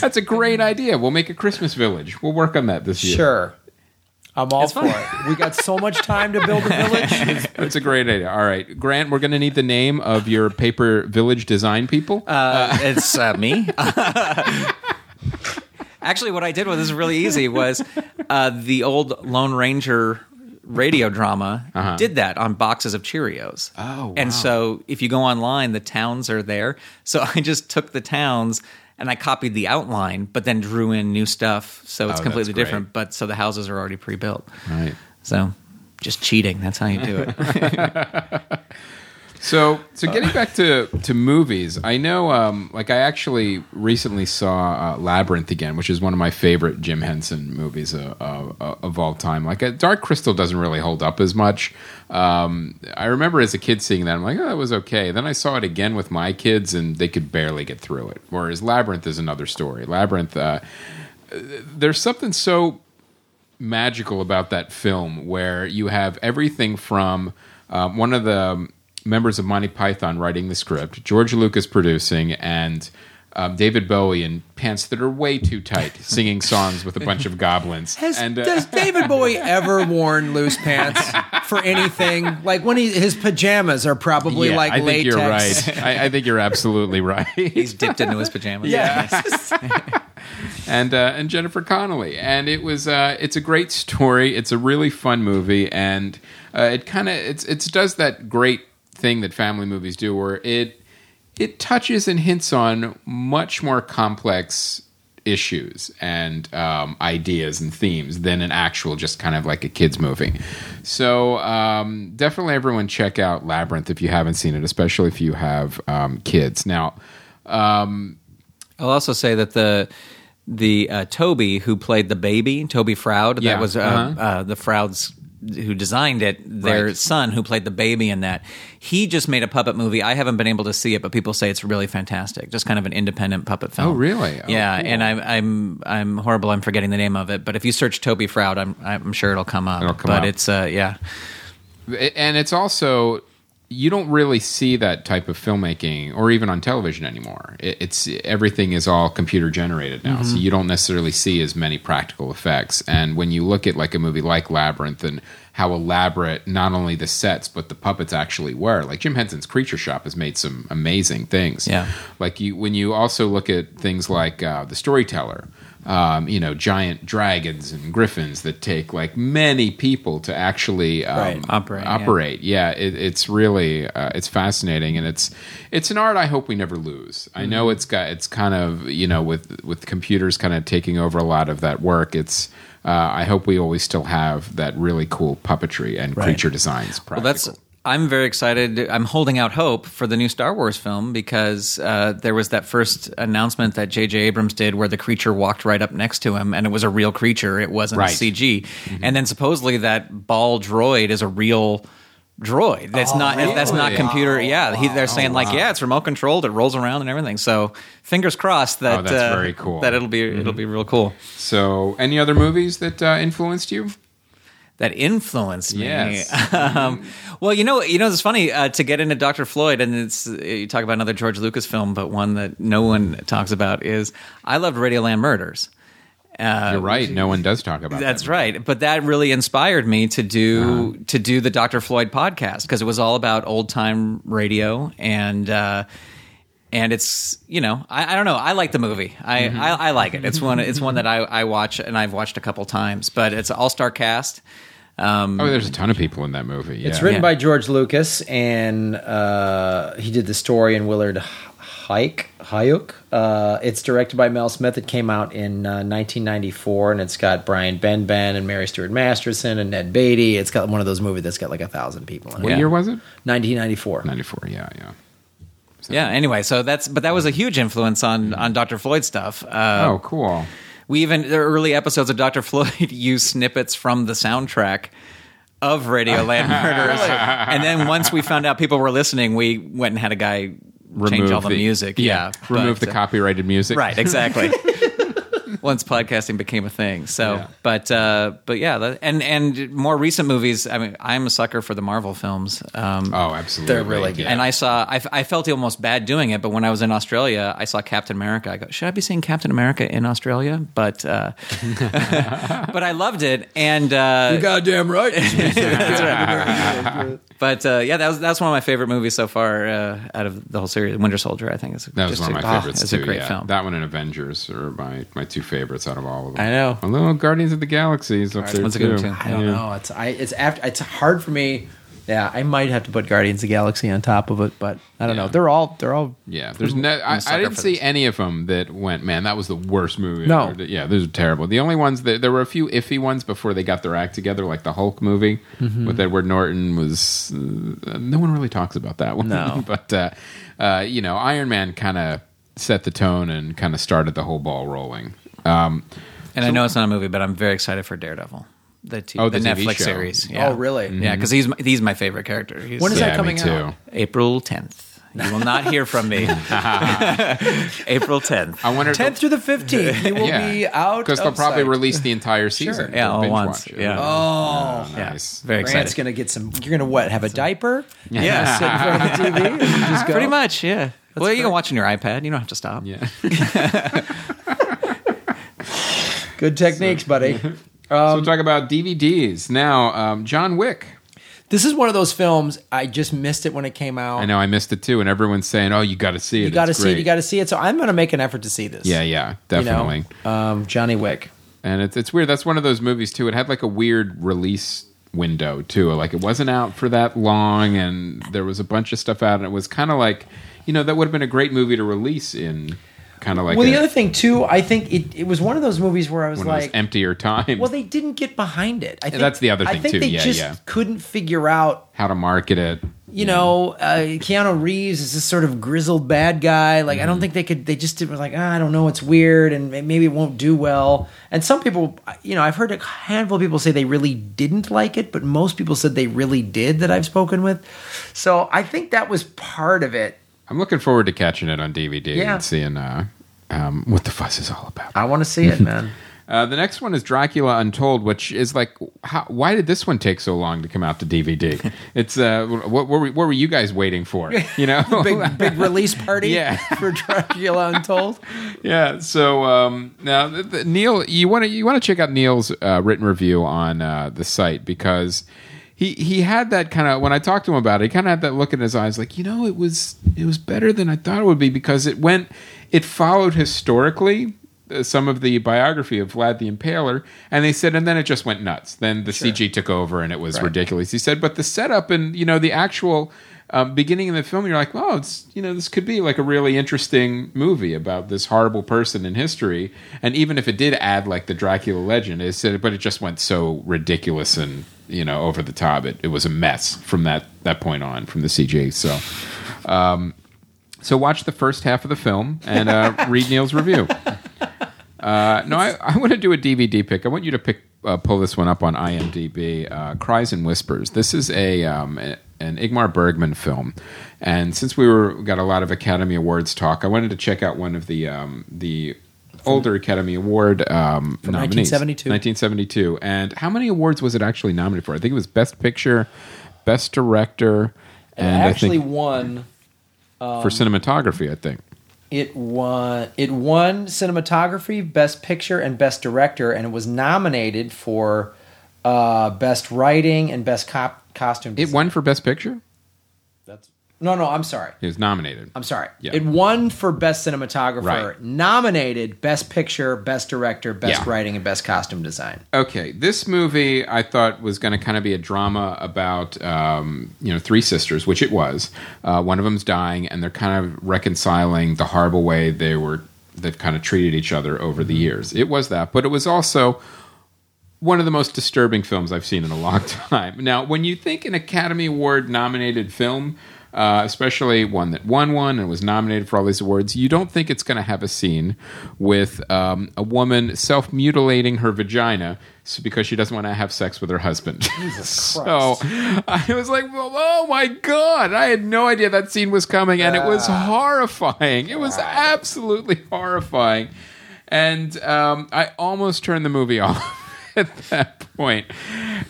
B: That's a great idea. We'll make a Christmas village. We'll work on that this year.
A: Sure. I'm all
C: It's
A: for
C: fun.
A: it. We got so much time to build a village. <laughs>
B: That's a great idea. All right, Grant, we're going to need the name of your paper village design people.
C: Uh, it's uh, me. <laughs> Actually, what I did was this is really easy. Was uh, the old Lone Ranger radio drama did that on boxes of Cheerios.
B: Uh-huh. Oh, wow.
C: And so if you go online, the towns are there. So <laughs> I just took the towns and I copied the outline, but then drew in new stuff. So it's
B: Oh,
C: completely different. But so the houses are already pre-built.
B: right.
C: So just cheating. That's how you do it. <laughs> <laughs>
B: So, so getting back to to movies, I know, um, like I actually recently saw uh, Labyrinth again, which is one of my favorite Jim Henson movies uh, uh, of all time. Like uh, Dark Crystal doesn't really hold up as much. Um, I remember as a kid seeing that, I'm like, oh, that was okay. Then I saw it again with my kids, and they could barely get through it. Whereas Labyrinth is another story. Labyrinth, uh, there's something so magical about that film where you have everything from um, one of the members of Monty Python writing the script, George Lucas producing, and um, David Bowie in pants that are way too tight, <laughs> singing songs with a bunch of goblins.
A: Has,
B: and uh,
A: does David Bowie <laughs> ever worn loose pants for anything? Like when he his pajamas are probably
B: yeah,
A: like
B: I think
A: latex.
B: you're right. I, I think you're absolutely <laughs> right.
C: He's dipped into his pajamas.
A: Yes.
B: and uh, and Jennifer Connelly, and it was uh, it's a great story. It's a really fun movie, and uh, it kind of it's it does that great thing that family movies do, where it it touches and hints on much more complex issues and um, ideas and themes than an actual just kind of like a kids movie. So um, definitely, everyone check out Labyrinth if you haven't seen it, especially if you have um, kids. Now. Um,
C: I'll also say that the the uh, Toby who played the baby, Toby Froud,
B: Yeah,
C: that was uh,
B: uh-huh.
C: uh, the Frouds who designed it. Their
B: Right.
C: son who played the baby in that. He just made a puppet movie. I haven't been able to see it, but people say it's really fantastic. Just kind of an independent puppet film.
B: Oh, really? Oh,
C: yeah,
B: cool.
C: and I'm I'm I'm horrible. I'm forgetting the name of it, but if you search Toby Froud, I'm I'm sure it'll come up.
B: It'll come
C: but
B: up.
C: it's uh yeah.
B: and it's also you don't really see that type of filmmaking or even on television anymore. It, it's everything is all computer generated now so you don't necessarily see as many practical effects. And when you look at like a movie like labyrinth and how elaborate not only the sets but the puppets actually were like jim henson's creature shop has made some amazing things.
C: Yeah.
B: like you when you also look at things like uh, the storyteller um, you know giant dragons and griffins that take like many people to actually um,
A: Right.
C: Operate, yeah.
B: operate yeah it, it's really uh, it's fascinating and it's it's an art i hope we never lose i
C: Mm-hmm.
B: know it's got it's kind of you know with with computers kind of taking over a lot of that work it's uh, i hope we always still have that really cool puppetry and creature designs
C: Well, that's. I'm very excited. I'm holding out hope for the new Star Wars film because uh, there was that first announcement that J.J. Abrams did where the creature walked right up next to him and it was a real creature. It wasn't
B: Right.
C: CG. And then supposedly that ball droid is a real droid. That's not that's not
B: really?
C: computer. Yeah, he, they're saying like, yeah, it's remote controlled. It rolls around and everything. So fingers crossed that
B: Oh, that's
C: uh,
B: very cool.
C: That it'll be it'll be real cool.
B: so any other movies that uh, influenced you
C: that influenced me.
B: Yes. <laughs>
C: um, well, you know, you know, it's funny uh, to get into Doctor Floyd, and it's you talk about another George Lucas film, but one that no one talks about is I loved Radioland Murders. Uh,
B: you're right no one does talk about it
C: That's
B: that.
C: right, but that really inspired me to do to do the Dr. Floyd podcast because it was all about old time radio and uh, and it's you know I, I don't know I like the movie I, I, I like it it's one it's one that I, I watch and I've watched a couple times but it's an all star cast. Um,
B: oh there's a ton of people in that movie yeah.
A: It's written
C: Yeah.
A: by George Lucas, and uh, he did the story in Willard Huyck Hayuk. Uh, it's directed by Mel Smith. It came out in uh, 1994, and it's got Brian Benben and Mary Stuart Masterson and Ned Beatty. It's got one of those movies that's got like a thousand people in it.
B: what
C: Yeah.
B: year was it
A: 1994.
B: 94 yeah yeah
C: Yeah. Anyway, so that's but that was a huge influence on on Dr. Floyd stuff. Uh,
B: oh cool
C: We even the early episodes of Dr. Floyd <laughs> use snippets from the soundtrack of Radioland <laughs> Murders, and then once we found out people were listening, we went and had a guy change all the, music. Yeah,
B: remove
C: but,
B: the
C: uh,
B: copyrighted music.
C: Right, exactly. <laughs> Once podcasting became a thing, so
B: Yeah.
C: but uh, but yeah, that, and and more recent movies. I mean, I'm a sucker for the Marvel films. Um,
B: Oh, absolutely.
A: They're really good.
B: Yeah.
C: And I saw, I, I felt almost bad doing it, but when I was in Australia, I saw Captain America. I go, should I be seeing Captain America in Australia? But, uh, <laughs> but I loved it, and uh,
A: goddamn <laughs> right.
C: but uh, yeah, that was that's one of my favorite movies so far uh, out of the whole series. Winter Soldier, I think is
B: That was one of
C: a,
B: my
C: oh,
B: favorites
C: It's
B: too.
C: a great
B: yeah.
C: film.
B: That one and Avengers are my, my two favorites out of all of them.
A: I know.
B: A little Guardians of the Galaxy is up there
C: one's a
B: too.
C: good one, too.
A: I don't know. It's I. It's after. It's hard for me. Yeah, I might have to put Guardians of the Galaxy on top of it, but I don't
B: Yeah.
A: know. They're all. They're all.
B: Yeah, there's no. I, I
C: sucker
B: didn't
C: for
B: see any of them that went. Man, that was the worst movie.
A: No.
B: ever." yeah, those are terrible. The only ones that there were a few iffy ones before they got their act together, like the Hulk movie
A: Mm-hmm.
B: with Edward Norton. Was uh, no one really talks about that one.
A: No. <laughs>
B: but uh, uh, you know, Iron Man kind of set the tone and kind of started the whole ball rolling. Um,
C: and I know it's not a movie, but I'm very excited for Daredevil, the, t-
B: Oh,
C: the,
B: the
C: Netflix
B: show.
C: series. Yeah.
A: Oh, really?
C: Yeah, because he's my, he's my favorite character. He's,
A: When is
B: yeah,
A: that coming out?
C: April 10th. You will not hear from me. <laughs> <laughs> April 10th.
B: I wonder.
A: Tenth through the fifteenth. It will be out
B: because they'll probably
A: sight.
B: release the entire season.
C: Yeah, all
B: binge
C: once.
B: watch it.
C: Yeah.
A: Oh,
C: Yeah,
B: nice.
C: very
A: Grant's
C: excited.
A: gonna get some. You're gonna what? Have a diaper?
C: Yeah.
A: Sit in front of the TV just <laughs> go.
C: Pretty much, yeah. well, you can watch on your iPad. You don't have to stop.
B: Yeah.
A: Good techniques, buddy. <laughs>
B: so we'll talk about DVDs now. Um, John Wick.
A: This is one of those films. I just missed it when it came out.
B: I know I missed it too, and everyone's saying, "Oh, you got to see it.
A: You got to see it. You got to see it. So I'm going to make an effort to see this.
B: Yeah, yeah,
A: You know?
B: definitely.
A: Um, Johnny Wick.
B: And it's it's weird. That's one of those movies too. It had like a weird release window too. Like it wasn't out for that long, and there was a bunch of stuff out, and it was kind of like, you know, that would have been a great movie to release in kind of like
A: well,
B: a,
A: the other thing too, I think it, it was one of those movies where I was like,
B: emptier time.
A: well, they didn't get behind it. I think,
B: that's the other
A: I
B: thing,
A: think
B: too.
A: They
B: Yeah,
A: just
B: yeah.
A: couldn't figure out.
B: How to market it.
A: You know, uh, Keanu Reeves is this sort of grizzled bad guy. Like, I
B: Mm-hmm.
A: don't think they could. They just did, were like, ah, I don't know, it's weird, and maybe it won't do well. And some people, you know, I've heard a handful of people say they really didn't like it, but most people said they really did that I've spoken with. So I think that was part of it.
B: I'm looking forward to catching it on DVD
A: Yeah.
B: and seeing uh, um, what the fuss is all about.
A: I want to see it, man. <laughs>
B: Uh, the next one is Dracula Untold, which is like, how, why did this one take so long to come out to DVD? <laughs> It's uh, what, what, were, what were you guys waiting for? You know, <laughs>
A: big big release party
B: Yeah.
A: for Dracula Untold.
B: yeah. So um, now, the, the, Neil, you want to you want to check out Neil's uh, written review on uh, the site because he he had that kind of when I talked to him about it, he kind of had that look in his eyes, like you know, it was it was better than I thought it would be because it went it followed historically. uh, Some of the biography of Vlad the Impaler, and they said, and then it just went nuts. Then the CG took over, and it was ridiculous. He said, but the setup and you know the actual um, beginning of the film, you're like, well, it's you know this could be like a really interesting movie about this horrible person in history. And even if it did add like the Dracula legend, it said, but it just went so ridiculous and you know over the top. It, it was a mess from that that point on from the CG. So, um, so watch the first half of the film and uh, <laughs> read Neil's review. Uh, no, I, I want to do a DVD pick. I want you to pick uh, pull this one up on IMDb. Uh, Cries and Whispers. This is a, um, an Ingmar Bergman film, and since we were got a lot of Academy Awards talk, I wanted to check out one of the um, the older Academy Award um,
A: From
B: nominees.
A: 1972.
B: 1972. And how many awards was it actually nominated for? I think it was Best Picture, Best Director, and I
A: actually
B: think
A: won.
B: for cinematography. I think.
A: It won. It won cinematography, best picture, and best director, and it was nominated for uh, best writing and best cop- costume.
B: It
A: design.
B: won for Best Picture.
A: That's no, no. I'm sorry.
B: It was nominated.
A: I'm sorry.
B: Yeah.
A: It won for best cinematographer.
B: Right.
A: Nominated best picture, best director, best
B: Yeah.
A: writing, and best costume design.
B: Okay, this movie I thought was going to kind of be a drama about um, you know three sisters, which it was. Uh, one of them's dying, and they're kind of reconciling the horrible way they were they've kind of treated each other over the years. It was that, but it was also one of the most disturbing films I've seen in a long <laughs> time. Now, when you think an Academy Award nominated film, uh, especially one that won one and was nominated for all these awards. You don't think it's going to have a scene with um, a woman self mutilating her vagina because she doesn't want to have sex with her husband. <laughs> so I was like, well, oh my god! I had no idea that scene was coming, and it was horrifying. It was absolutely horrifying, and um, I almost turned the movie <laughs> off. At that point,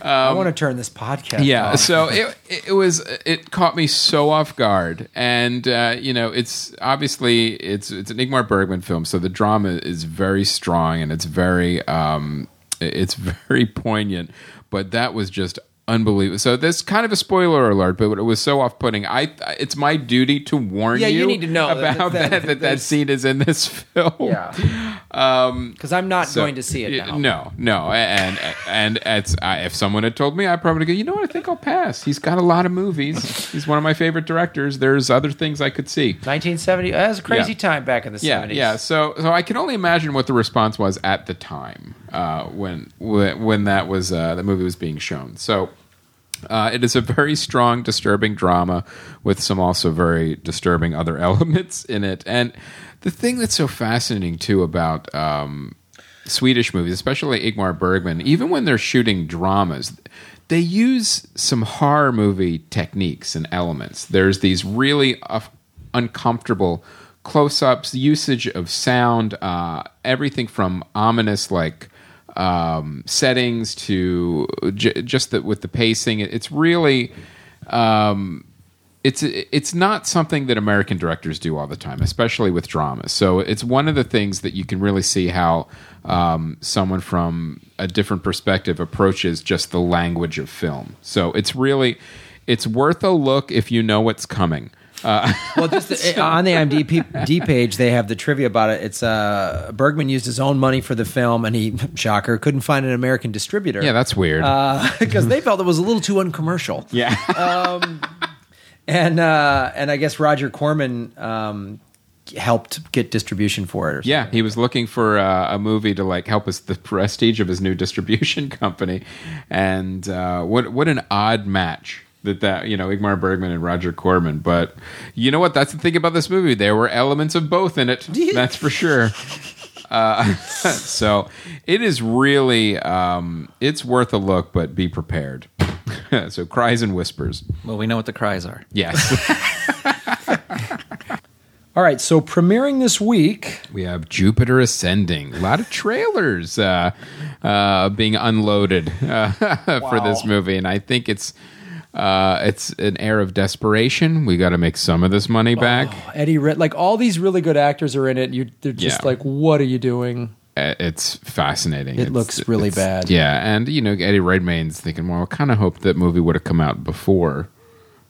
A: I want to turn this podcast.
B: yeah
A: off.
B: so it, it was it caught me so off guard and uh, you know it's obviously it's it's an Ingmar Bergman film so the drama is very strong and it's very um it's <laughs> very poignant but that was just unbelievable so this kind of a spoiler alert but it was so off-putting i it's my duty to warn
A: Yeah,
B: you,
A: you need to know
B: about
A: that-
B: that that, that,
A: there's-
B: scene is in this <laughs> film
A: yeah.
B: Um
A: Because I'm not
B: so-
A: going to see it now.
B: No, no, and and it's I, if someone had told me, I'd probably go. You know what? I think I'll pass. He's got a lot of movies. He's one of my favorite directors. There's other things I could see.
A: 1970. That was a crazy
B: Yeah.
A: time back in the
B: Yeah,
A: 70s.
B: yeah. So, so I can only imagine what the response was at the time uh, when when when that was uh, the movie was being shown. So. Uh, it is a very strong, disturbing drama with some also very disturbing other <laughs> elements in it. And the thing that's so fascinating too about um, Swedish movies, especially Ingmar Bergman, even when they're shooting dramas, they use some horror movie techniques and elements. There's these really uh, uncomfortable close-ups, usage of sound, uh, everything from ominous like um, settings to j- just the, with the pacing. It- It's really. Um, it's it's not something that American directors do all the time, especially with dramas. So it's one of the things that you can really see how um, someone from a different perspective approaches just the language of film. So it's really it's worth a look if you know what's coming. <laughs>
A: Well, just the, on the IMDb page, they have the trivia about it. It's uh, Bergman used his own money for the film, and he, <laughs> shocker, couldn't find an American distributor.
B: Yeah, that's weird. <laughs>
A: because they felt it was a little too uncommercial.
B: yeah,
A: And uh, and I guess Roger Corman um, helped get distribution for it. Or
B: yeah. He was looking for uh, a movie to like help us the <laughs> prestige of his new distribution <laughs> company, and uh, what what an odd match. That that you know Ingmar Bergman and Roger Corman, but you know what? That's the thing about this movie. There were elements of both in it. <laughs> That's for sure. Uh, so it is really um, it's worth a look, but be prepared. <laughs> so cries and whispers.
C: Well, we know what the cries are.
B: Yes, <laughs> <laughs>
A: All right, so premiering this week.
B: we have Jupiter ascending. A lot of trailers uh, uh, being unloaded uh, for this movie, and I think it's. Uh, it's an air of desperation. We got to make some of this money back.
A: Eddie, Red, like all these really good actors are in it. You, they're just
B: Yeah.
A: like, what are you doing?
B: Uh, it's fascinating.
A: It
B: It's-
A: looks really bad.
B: Yeah, and you know Eddie Redmayne's thinking, well, I kind of hope that movie would have come out before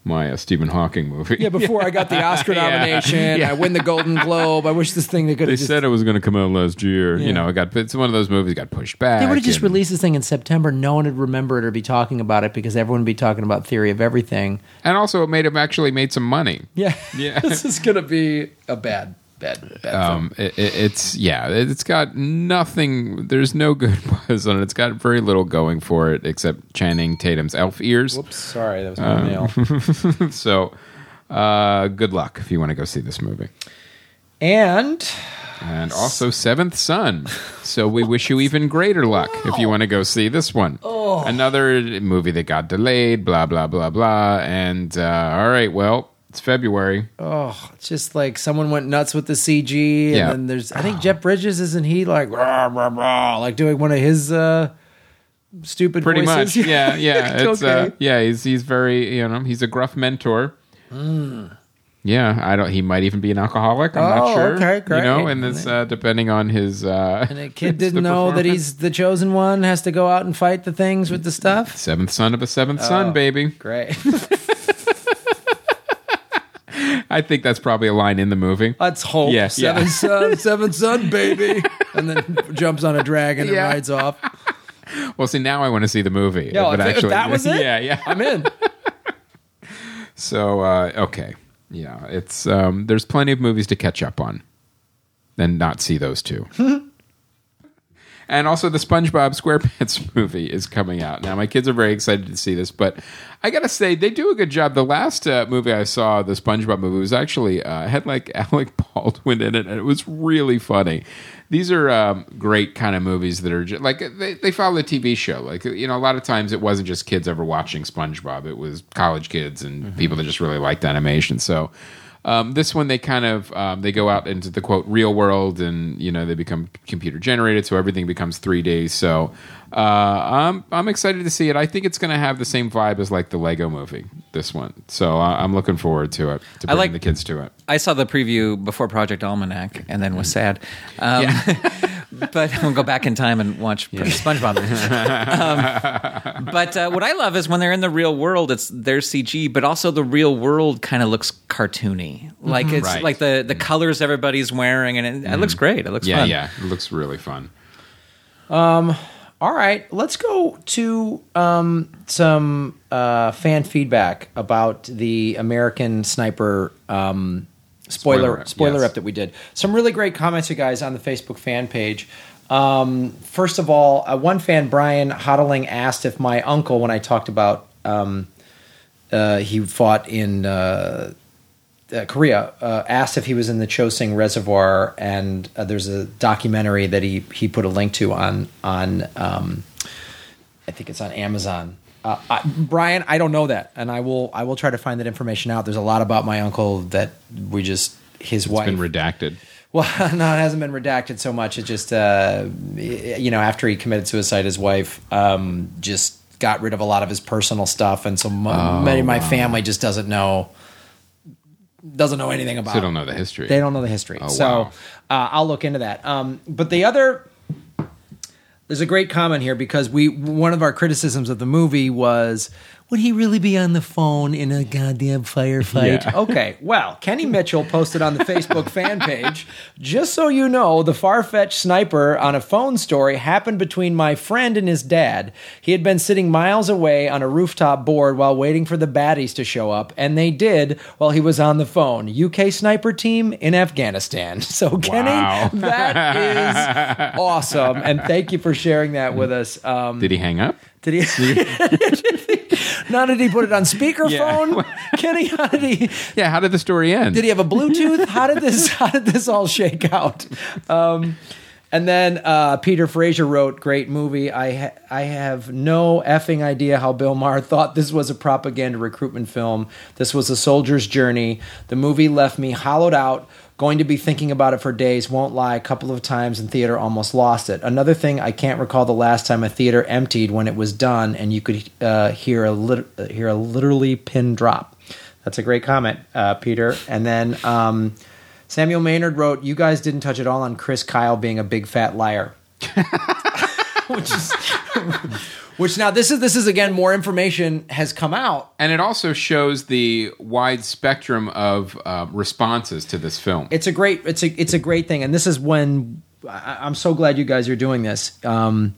B: my uh, Stephen Hawking movie.
A: Yeah, before I got the <laughs> Oscar nomination,
B: Yeah.
A: I win the Golden Globe. I wish this thing they could
B: they
A: just.
B: said it was going to come out last year.
A: Yeah.
B: You know, it got it's one of those movies got pushed back.
A: They would have just released this thing in September. No one would remember it or be talking about it because everyone would be talking about Theory of Everything.
B: and also it made him actually made some money.
A: Yeah,
B: Yeah. <laughs>
A: this is gonna be a bad, bad, bad.
B: Um, it, it- it's yeah, it's got nothing. There's no good <laughs> buzz on it. It's got very little going for it except Channing Tatum's elf ears.
A: Whoops, sorry, that was my mail. <laughs>
B: So, uh, good luck if you want to go see this movie.
A: And
B: And also Seventh Son. So we wish you even greater luck if you want to go see this one.
A: Oh.
B: Another movie that got delayed, blah, blah, blah, blah. And uh, all right, well, it's February.
A: oh, it's just like someone went nuts with the CG. And
B: Yeah.
A: then there's, I think Jeff Bridges isn't he like rah, rah, rah, like doing one of his uh, stupid
B: Pretty
A: voices?
B: much. Yeah, <laughs> yeah. It's uh, yeah, he's he's very, you know, he's a gruff mentor. Yeah, I don't. He might even be an alcoholic. I'm
A: Hmm. Oh,
B: not sure.
A: okay, great.
B: You know, and this uh, depending on his. Uh,
A: And the kid <laughs> didn't know that he's the chosen one, has to go out and fight the things with the stuff.
B: seventh son of a seventh son,
A: Oh.
B: baby.
A: Great. <laughs>
B: I think that's probably a line in the movie.
A: Let's hope.
B: Yeah,
A: seven
B: yeah.
A: son, <laughs> seven son, baby. And then jumps on a dragon
B: Yeah.
A: and rides off.
B: Well, see, now I want to see the movie.
A: Yeah,
B: But
A: if, if that was it, <laughs>
B: Yeah, yeah.
A: I'm in. <laughs>
B: So uh, okay, yeah, it's um, there's plenty of movies to catch up on, and not see those two. And also the SpongeBob SquarePants <laughs> movie is coming out now. My kids are very excited to see this, but I gotta say they do a good job. The last uh, movie I saw, the SpongeBob movie, was actually uh, <laughs> had like Alec Baldwin in it, and it was really funny. These are um, great kind of movies that are just, like they, they follow the TV show. Like you know, a lot of times it wasn't just kids ever watching SpongeBob; it was college kids and people that just really liked animation. So um, this one they kind of um, they go out into the quote real world and you know they become computer generated so everything becomes 3d so uh, I'm, I'm excited to see it i think it's going to have the same vibe as like the lego movie this one so uh, i'm looking forward to it to
C: I
B: bring
C: like-
B: the kids to it
C: I saw the preview before Project Almanac and then was sad. Um, <laughs> but we'll go back in time and watch SpongeBob. <laughs> um, but uh, what I love is when they're in the real world, it's their CG, but also the real world kind of looks cartoony. Like it's
B: Right.
C: like the the colors everybody's wearing, and it, it looks great. It looks
B: yeah
C: fun.
B: yeah it looks really fun
A: All right, let's go to um, some uh, fan feedback about the American Sniper um,
B: Spoiler
A: spoiler
B: rep,
A: spoiler
B: yes.
A: rep that we did. Some really great comments, you guys, on the Facebook fan page. Um, first of all, uh, one fan, Brian Hodling, asked if my uncle, when I talked about um, uh, he fought in uh, uh, Korea, uh, asked if he was in the Chosin Reservoir, and uh, there's a documentary that he he put a link to on on um, I think it's on Amazon. Uh, I, Brian, I don't know that, and I will I will try to find that information out. There's a lot about my uncle that we just his
B: it's
A: wife.
B: been redacted
A: Well, <laughs> no, it hasn't been redacted so much. It just, uh, you know, after he committed suicide, his wife um, just got rid of a lot of his personal stuff, and so m-
B: Oh,
A: many of my family just doesn't know doesn't know anything about.
B: they don't know the history
A: They don't know the history.
B: Oh,
A: so
B: wow.
A: uh, I'll look into that. Um, but the other, there's a great comment here because we one of our criticisms of the movie was. Would he really be on the phone in a goddamn firefight?
B: Yeah.
A: Okay, well, Kenny Mitchell posted on the Facebook fan page, just so you know, the far fetched sniper on a phone story happened between my friend and his dad. He had been sitting miles away on a rooftop board while waiting for the baddies to show up, and they did while he was on the phone. UK sniper team in Afghanistan. <laughs> So, Kenny,
B: Wow. <laughs>
A: that is <laughs> awesome. And thank you for sharing that with us. Um,
B: did he hang up
A: did he? <laughs> Now did he put it on speakerphone? <laughs> Kenny, how did he?
B: yeah how did the story end
A: Did he have a Bluetooth? How did this? <laughs> How did this all shake out? Um, and then uh, Peter Fraser wrote, "Great movie. I ha- I have no effing idea how Bill Maher thought this was a propaganda recruitment film. This was a soldier's journey. The movie left me hollowed out." Going to be thinking about it for days. Won't lie. A couple of times in theater, almost lost it. Another thing, I can't recall the last time a theater emptied when it was done, and you could uh, hear a lit- hear a literally pin drop. That's a great comment, uh, Peter. And then um, Samuel Maynard wrote, "You guys didn't touch at all on Chris Kyle being a big fat liar." <laughs> which is, which now this is this is again more information has come out.
B: and it also shows the wide spectrum of uh, responses to this film
A: It's a great it's a it's a great thing, and this is when I, I'm so glad you guys are doing this. Um,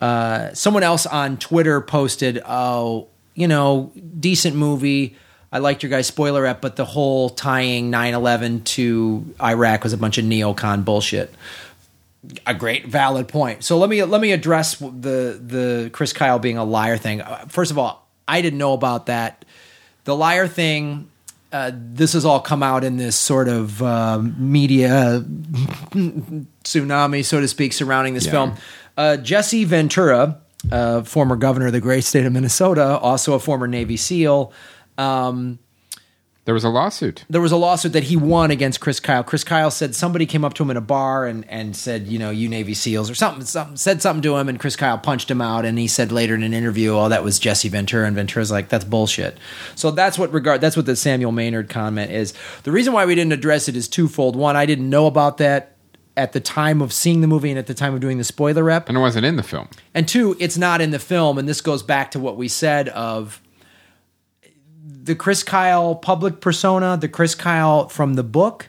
A: uh, someone else on Twitter posted, "Oh, you know, decent movie." I liked your guys' spoiler app, but the whole tying 9/11 to Iraq was a bunch of neocon bullshit. A great valid point. So let me let me address the the Chris Kyle being a liar thing. Uh, First of all, I didn't know about that. The liar thing. Uh, this has all come out in this sort of uh, media tsunami, so to speak, surrounding this
B: Yeah.
A: film. Uh, Jesse Ventura, uh, former governor of the great state of Minnesota, also a former Navy SEAL. Um,
B: there was a lawsuit
A: there was a lawsuit that he won against Chris Kyle. Chris Kyle said somebody came up to him in a bar and, and said, you know, you Navy SEALs or something, something, said something to him, and Chris Kyle punched him out. And he said later in an interview, oh, that was Jesse Ventura. And Ventura's like, that's bullshit. So that's what regard, that's what the Samuel Maynard comment is. The reason why we didn't address it is twofold. One, I didn't know about that at the time of seeing the movie and at the time of doing the spoiler rep.
B: and it wasn't in the film
A: And two, it's not in the film, and this goes back to what we said of the Chris Kyle public persona, the Chris Kyle from the book.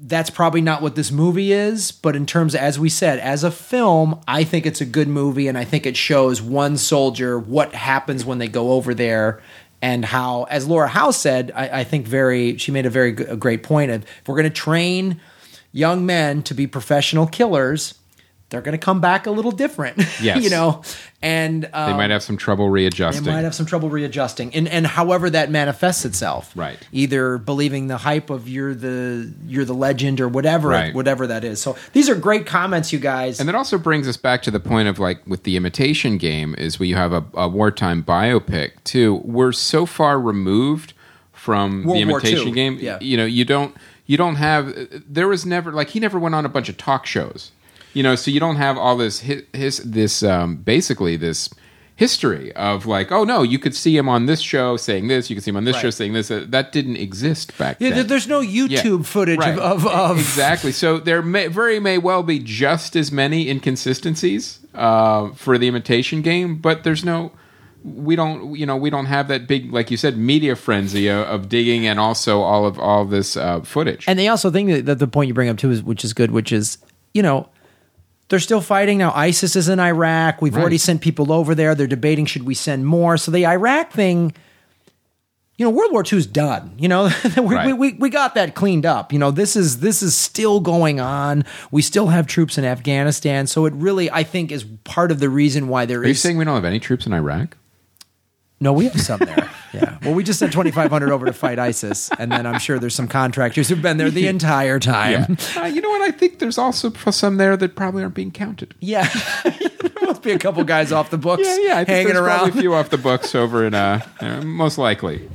A: That's probably not what this movie is, but in terms, as we said, as a film, I think it's a good movie, and I think it shows one soldier what happens when they go over there, and how, as Laura House said, I, I think very, she made a very good, a great point of if we're going to train young men to be professional killers, they're going to come back a little different. <laughs>
B: Yes.
A: you know, and um,
B: They might have some trouble readjusting.
A: they might have some trouble readjusting, and and however that manifests itself,
B: Right.
A: Either believing the hype of you're the you're the legend or whatever
B: Right.
A: whatever that is. So these are great comments, you guys.
B: And that also brings us back to the point of like with the imitation game is where you have a, a wartime biopic too. We're so far removed from
A: World
B: the imitation game.
A: yeah.
B: You know, you don't you don't have there was never like he never went on a bunch of talk shows. You know, so you don't have all this his, his this um, basically this history of like oh no you could see him on this show saying this you could see him on this
A: Right.
B: show saying this Uh, that didn't exist back
A: yeah,
B: then
A: there's no
B: Yeah.
A: YouTube footage
B: Right.
A: of, of, of
B: exactly. So there may very may well be just as many inconsistencies uh, for the imitation game, but there's no. We don't, you know, we don't have that big, like you said, media frenzy of, of digging and also all of all this uh, footage.
A: And they also think that, that the point you bring up too is which is good, which is you know they're still fighting now. ISIS is in Iraq. We've
B: Right.
A: already sent people over there. They're debating should we send more. So the Iraq thing, you know, World War II is done. You know, <laughs> we, we,
B: Right.
A: we we got that cleaned up. You know, this is this is still going on. We still have troops in Afghanistan. So it really, I think, is part of the reason why there
B: Are you saying we don't have any troops in Iraq?
A: no, we have some there. <laughs> yeah. Well, we just sent twenty five hundred over to fight ISIS, and then I'm sure there's some contractors who've been there the entire time.
B: Uh, you know what? I think there's also some there that probably aren't being counted.
A: Yeah, <laughs> there must be a couple guys off the books
B: Yeah, yeah. I think
A: hanging
B: there's
A: around.
B: probably a few off the books over in, uh, uh, most likely.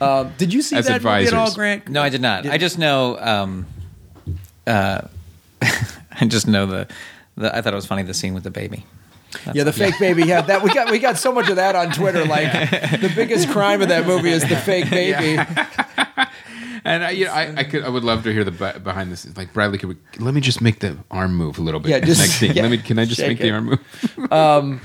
A: Uh, did you see
B: As
A: that movie at all. Grant?
C: No, I did not. I just know. Um, uh, <laughs> I just know the, the. I thought it was funny the scene with the baby.
A: Yeah, the <laughs> fake baby. Yeah, that we got. We got so much of that on Twitter. <laughs> Like the biggest crime of that movie is the fake <laughs> baby.
B: And I, you know, I, I could, I would love to hear the be- behind this. Like Bradley, could we, let me just make the arm move a little bit.
A: Yeah, just-
B: next scene.
A: yeah,
B: let me. Can I just
A: shake
B: make the arm move?
A: Um,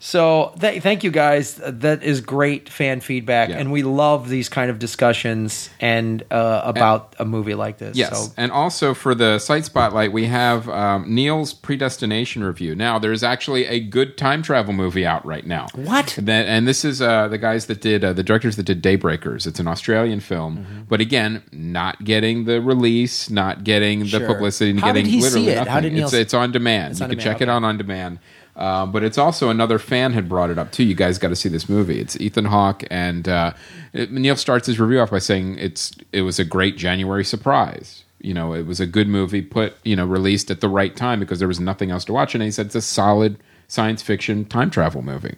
A: So th- thank you guys. That is great fan feedback,
B: Yeah.
A: and we love these kind of discussions and uh, about a movie like this.
B: Yes,
A: So,
B: and also for the site spotlight, we have um, Neil's Predestination review. Now, there's actually a good time travel movie out right now.
A: What?
B: That, and this is uh, the guys that did uh, the directors that did Daybreakers. It's an Australian film,
A: Mm-hmm.
B: but again, not getting the release, not getting the
A: Sure.
B: publicity, and
A: How
B: getting
A: did he
B: literally
A: see it?
B: nothing.
A: How did Neil
B: it's, it's on demand.
A: It's
B: you
A: on
B: can
A: demand,
B: check it
A: okay.
B: out on demand. Uh, but it's also another fan had brought it up too. You guys got to see this movie. It's Ethan Hawke, and uh, it, Neil starts his review off by saying it's it was a great January surprise. You know, it was a good movie, put you know released at the right time because there was nothing else to watch, and he said it's a solid science fiction time travel movie.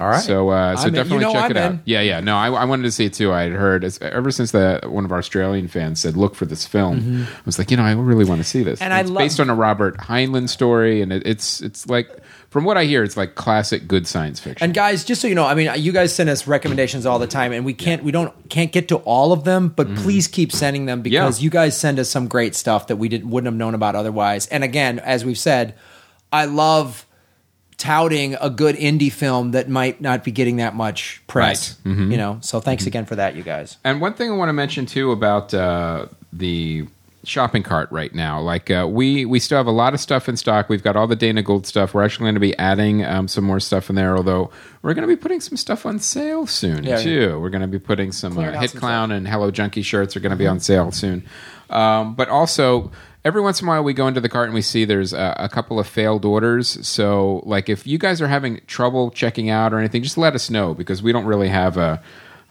A: all right.
B: So, uh, so
A: I'm in. You
B: definitely
A: know
B: check
A: I'm
B: it out. Yeah, yeah. No, I, I wanted to see it too. I had heard it's, ever since the one of our Australian fans said, "Look for this film." I was like, you know, I really want to see this.
A: Mm-hmm. And I
B: it's
A: love-
B: based on a Robert Heinlein story, and it, it's it's like from what I hear, it's like classic good science fiction.
A: And guys, just so you know, I mean, you guys send us recommendations all the time, and we can't, we don't, can't get to all of them, but please keep sending them because
B: Mm-hmm. Yeah.
A: you guys send us some great stuff that we didn't, wouldn't have known about otherwise. And again, as we've said, I love touting a good indie film that might not be getting that much press.
B: Right. Mm-hmm.
A: You know, so thanks again for that, you guys.
B: And one thing I want to mention too about uh, the shopping cart right now, like uh, we we still have a lot of stuff in stock. We've got all the Dana Gold stuff. We're actually going to be adding um, some more stuff in there. Although we're going to be putting some stuff on sale soon
A: Yeah.
B: too. We're going to be putting some uh, Hit
A: some
B: Clown and Hello Junkie shirts are going to be on sale soon. Um, but also. Every once in a while, we go into the cart and we see there's a, a couple of failed orders. So, like, if you guys are having trouble checking out or anything, just let us know because we don't really have a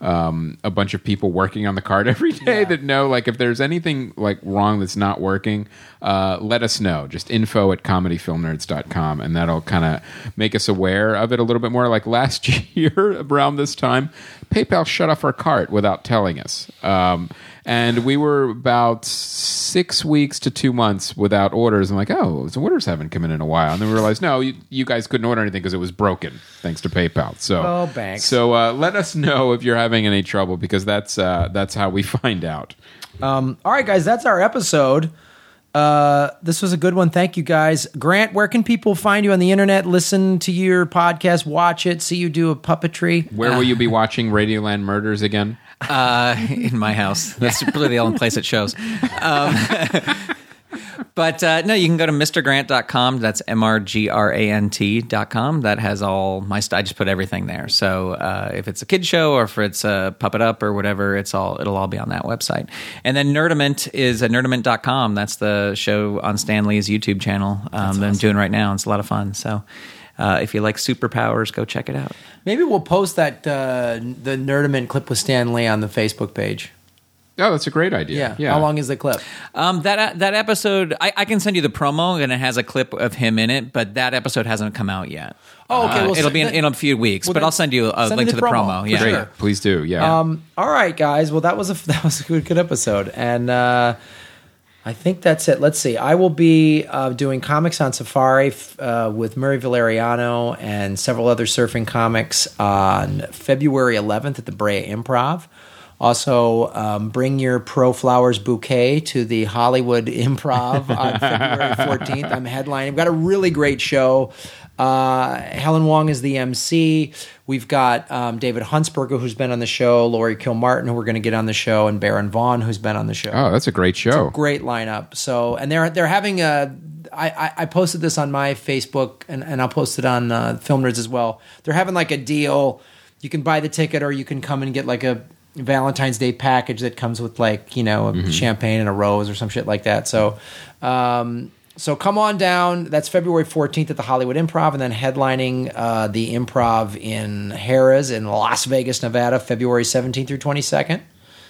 B: um, a bunch of people working on the card <laughs> every day
A: Yeah.
B: that know like if there's anything like wrong that's not working uh, let us know. Just info at comedyfilmnerds.com and that'll kind of make us aware of it a little bit more. Like last <laughs> year around this time paypal shut off our cart without telling us. Um, and we were about six weeks to two months without orders. I'm like, oh, so orders haven't come in in a while. And then we realized, no, you, you guys couldn't order anything because it was broken, thanks to PayPal. So,
A: Oh, banks.
B: So uh, let us know if you're having any trouble because that's uh, that's how we <laughs> find out.
A: Um, all right, guys, that's our episode. Uh, this was a good one. Thank you, guys. Grant, where can people find you on the internet? Listen to your podcast, watch it, see you do a puppetry.
B: Where will you be watching Radioland Murders again?
C: Uh, in my house. That's really the only place it shows. Um, <laughs> But uh, no, you can go to mrgrant.com. That's M R G R A N T.com. That has all my stuff. I just put everything there. So uh, if it's a kid show or if it's a Puppet Up or whatever, it's all it'll all be on that website. And then Nerdament is at nerdament.com. That's the show on Stan Lee's YouTube channel um, that I'm doing right now. It's a lot of fun. So uh, if you like superpowers, go check it out.
A: Maybe we'll post that uh, the Nerdament clip with Stan Lee on the Facebook page.
B: Oh, that's a great idea.
A: Yeah.
B: Yeah.
A: How long is the clip?
C: Um, that that episode, I, I can send you the promo, and it has a clip of him in it. But that episode hasn't come out yet.
A: Oh, okay.
C: Uh,
A: well,
C: it'll be in,
A: then-
C: in a few weeks,
A: well,
C: but
A: then
C: I'll send you a
A: send
C: link
A: the
C: to the
A: promo,
C: promo. Yeah,
B: Great.
A: sure.
B: Please do. Yeah.
A: Um, all right, guys. Well, that was a <laughs> that was a good, good episode, and uh, I think that's it. Let's see. I will be uh, doing comics on Safari f- uh, with Murray Valeriano and several other surfing comics on February 11th at the Brea Improv. Also, um, bring your Pro Flowers bouquet to the Hollywood Improv on <laughs> February 14th. I'm headlining. We've got a really great show. Uh, Helen Hong is the MC. We've got um, David Huntsberger, who's been on the show, Laurie Kilmartin, who we're going to get on the show, and Baron Vaughn, who's been on the show.
B: oh, that's a great show.
A: Great lineup. So, and they're they're having a. I, I, posted this on my Facebook, and, and I'll post it on uh, Film Nerds as well. They're having like a deal. You can buy the ticket, or you can come and get like a Valentine's Day package that comes with like you know a champagne and a rose or some shit like that. So, um, so come on down. That's February fourteenth at the Hollywood Improv, and then headlining uh, the Improv in Harrah's in Las Vegas, Nevada, February seventeenth through twenty second.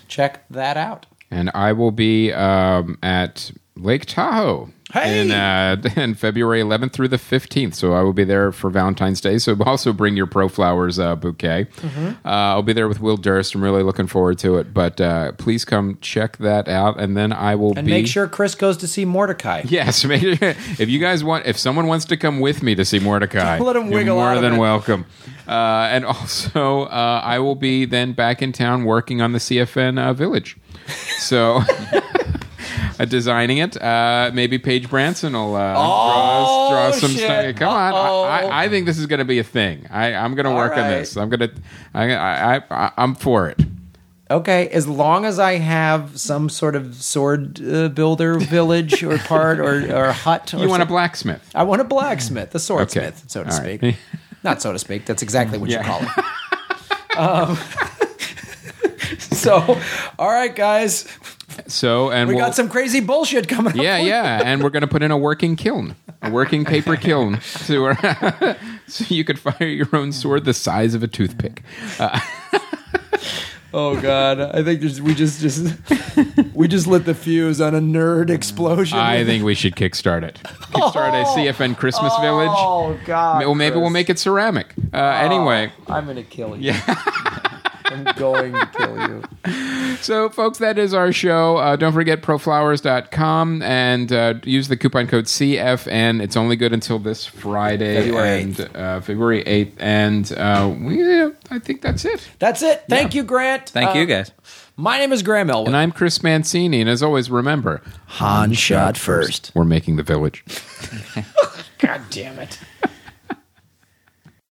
A: Check that out.
B: and I will be um, at Lake Tahoe
A: Hey!
B: in, uh, <laughs> in February 11th through the 15th. So I will be there for Valentine's Day. So also bring your Pro Flowers uh, bouquet.
A: Mm-hmm.
B: Uh, I'll be there with Will Durst. I'm really looking forward to it. But uh, please come check that out, and then I will
A: And
B: be.
A: make sure Chris goes to see Mortdecai. <laughs>
B: Yes, make if you guys want, if someone wants to come with me to see Mortdecai, <laughs>
A: Let
B: you're
A: wiggle
B: more
A: out
B: than welcome. Uh, and also, uh, I will be then back in town working on the CFN uh, Village. So, uh, designing it. Uh, maybe Paige Branson will uh, draw, draw some
A: Oh, shit.
B: stuff. Come on. I, I, I think this is going to be a thing. I, I'm going to work on this. I'm going to. I, I, I, I'm for it.
A: Okay, as long as I have some sort of sword uh, builder village or <laughs> part or, or hut. Or
B: You want a blacksmith?
A: I want a blacksmith, a
B: Okay.
A: swordsmith, so to
B: All
A: speak.
B: right. <laughs>
A: Not so to speak. That's exactly what
B: Yeah.
A: you call it. <laughs> um, so, all right, guys,
B: So, and
A: we
B: we'll,
A: got some crazy bullshit coming.
B: Yeah,
A: you.
B: yeah, and we're going to put in a working kiln, a working paper kiln, <laughs> to, <laughs> so you could fire your own sword the size of a toothpick. <laughs>
A: Oh God, I think there's, we just just we just lit the fuse on a nerd explosion.
B: I think we should kickstart it. Kickstart a CFN Christmas Village.
A: Oh God.
B: Well, maybe we'll make it ceramic. Uh, anyway,
A: I'm gonna kill you. I'm going to kill you. <laughs>
B: so folks, that is our show. Uh, don't forget proflowers.com and uh, use the coupon code CFN. It's only good until this Friday,
A: February
B: and uh, February 8th. And uh, we, I think that's it.
A: That's it. Thank you, Grant.
C: Thank
A: Uh,
C: you, guys.
A: My name is Graham Elwood.
B: And I'm Chris Mancini. And as always, remember,
A: Han shot first.
B: we're making the village. <laughs>
A: God damn it.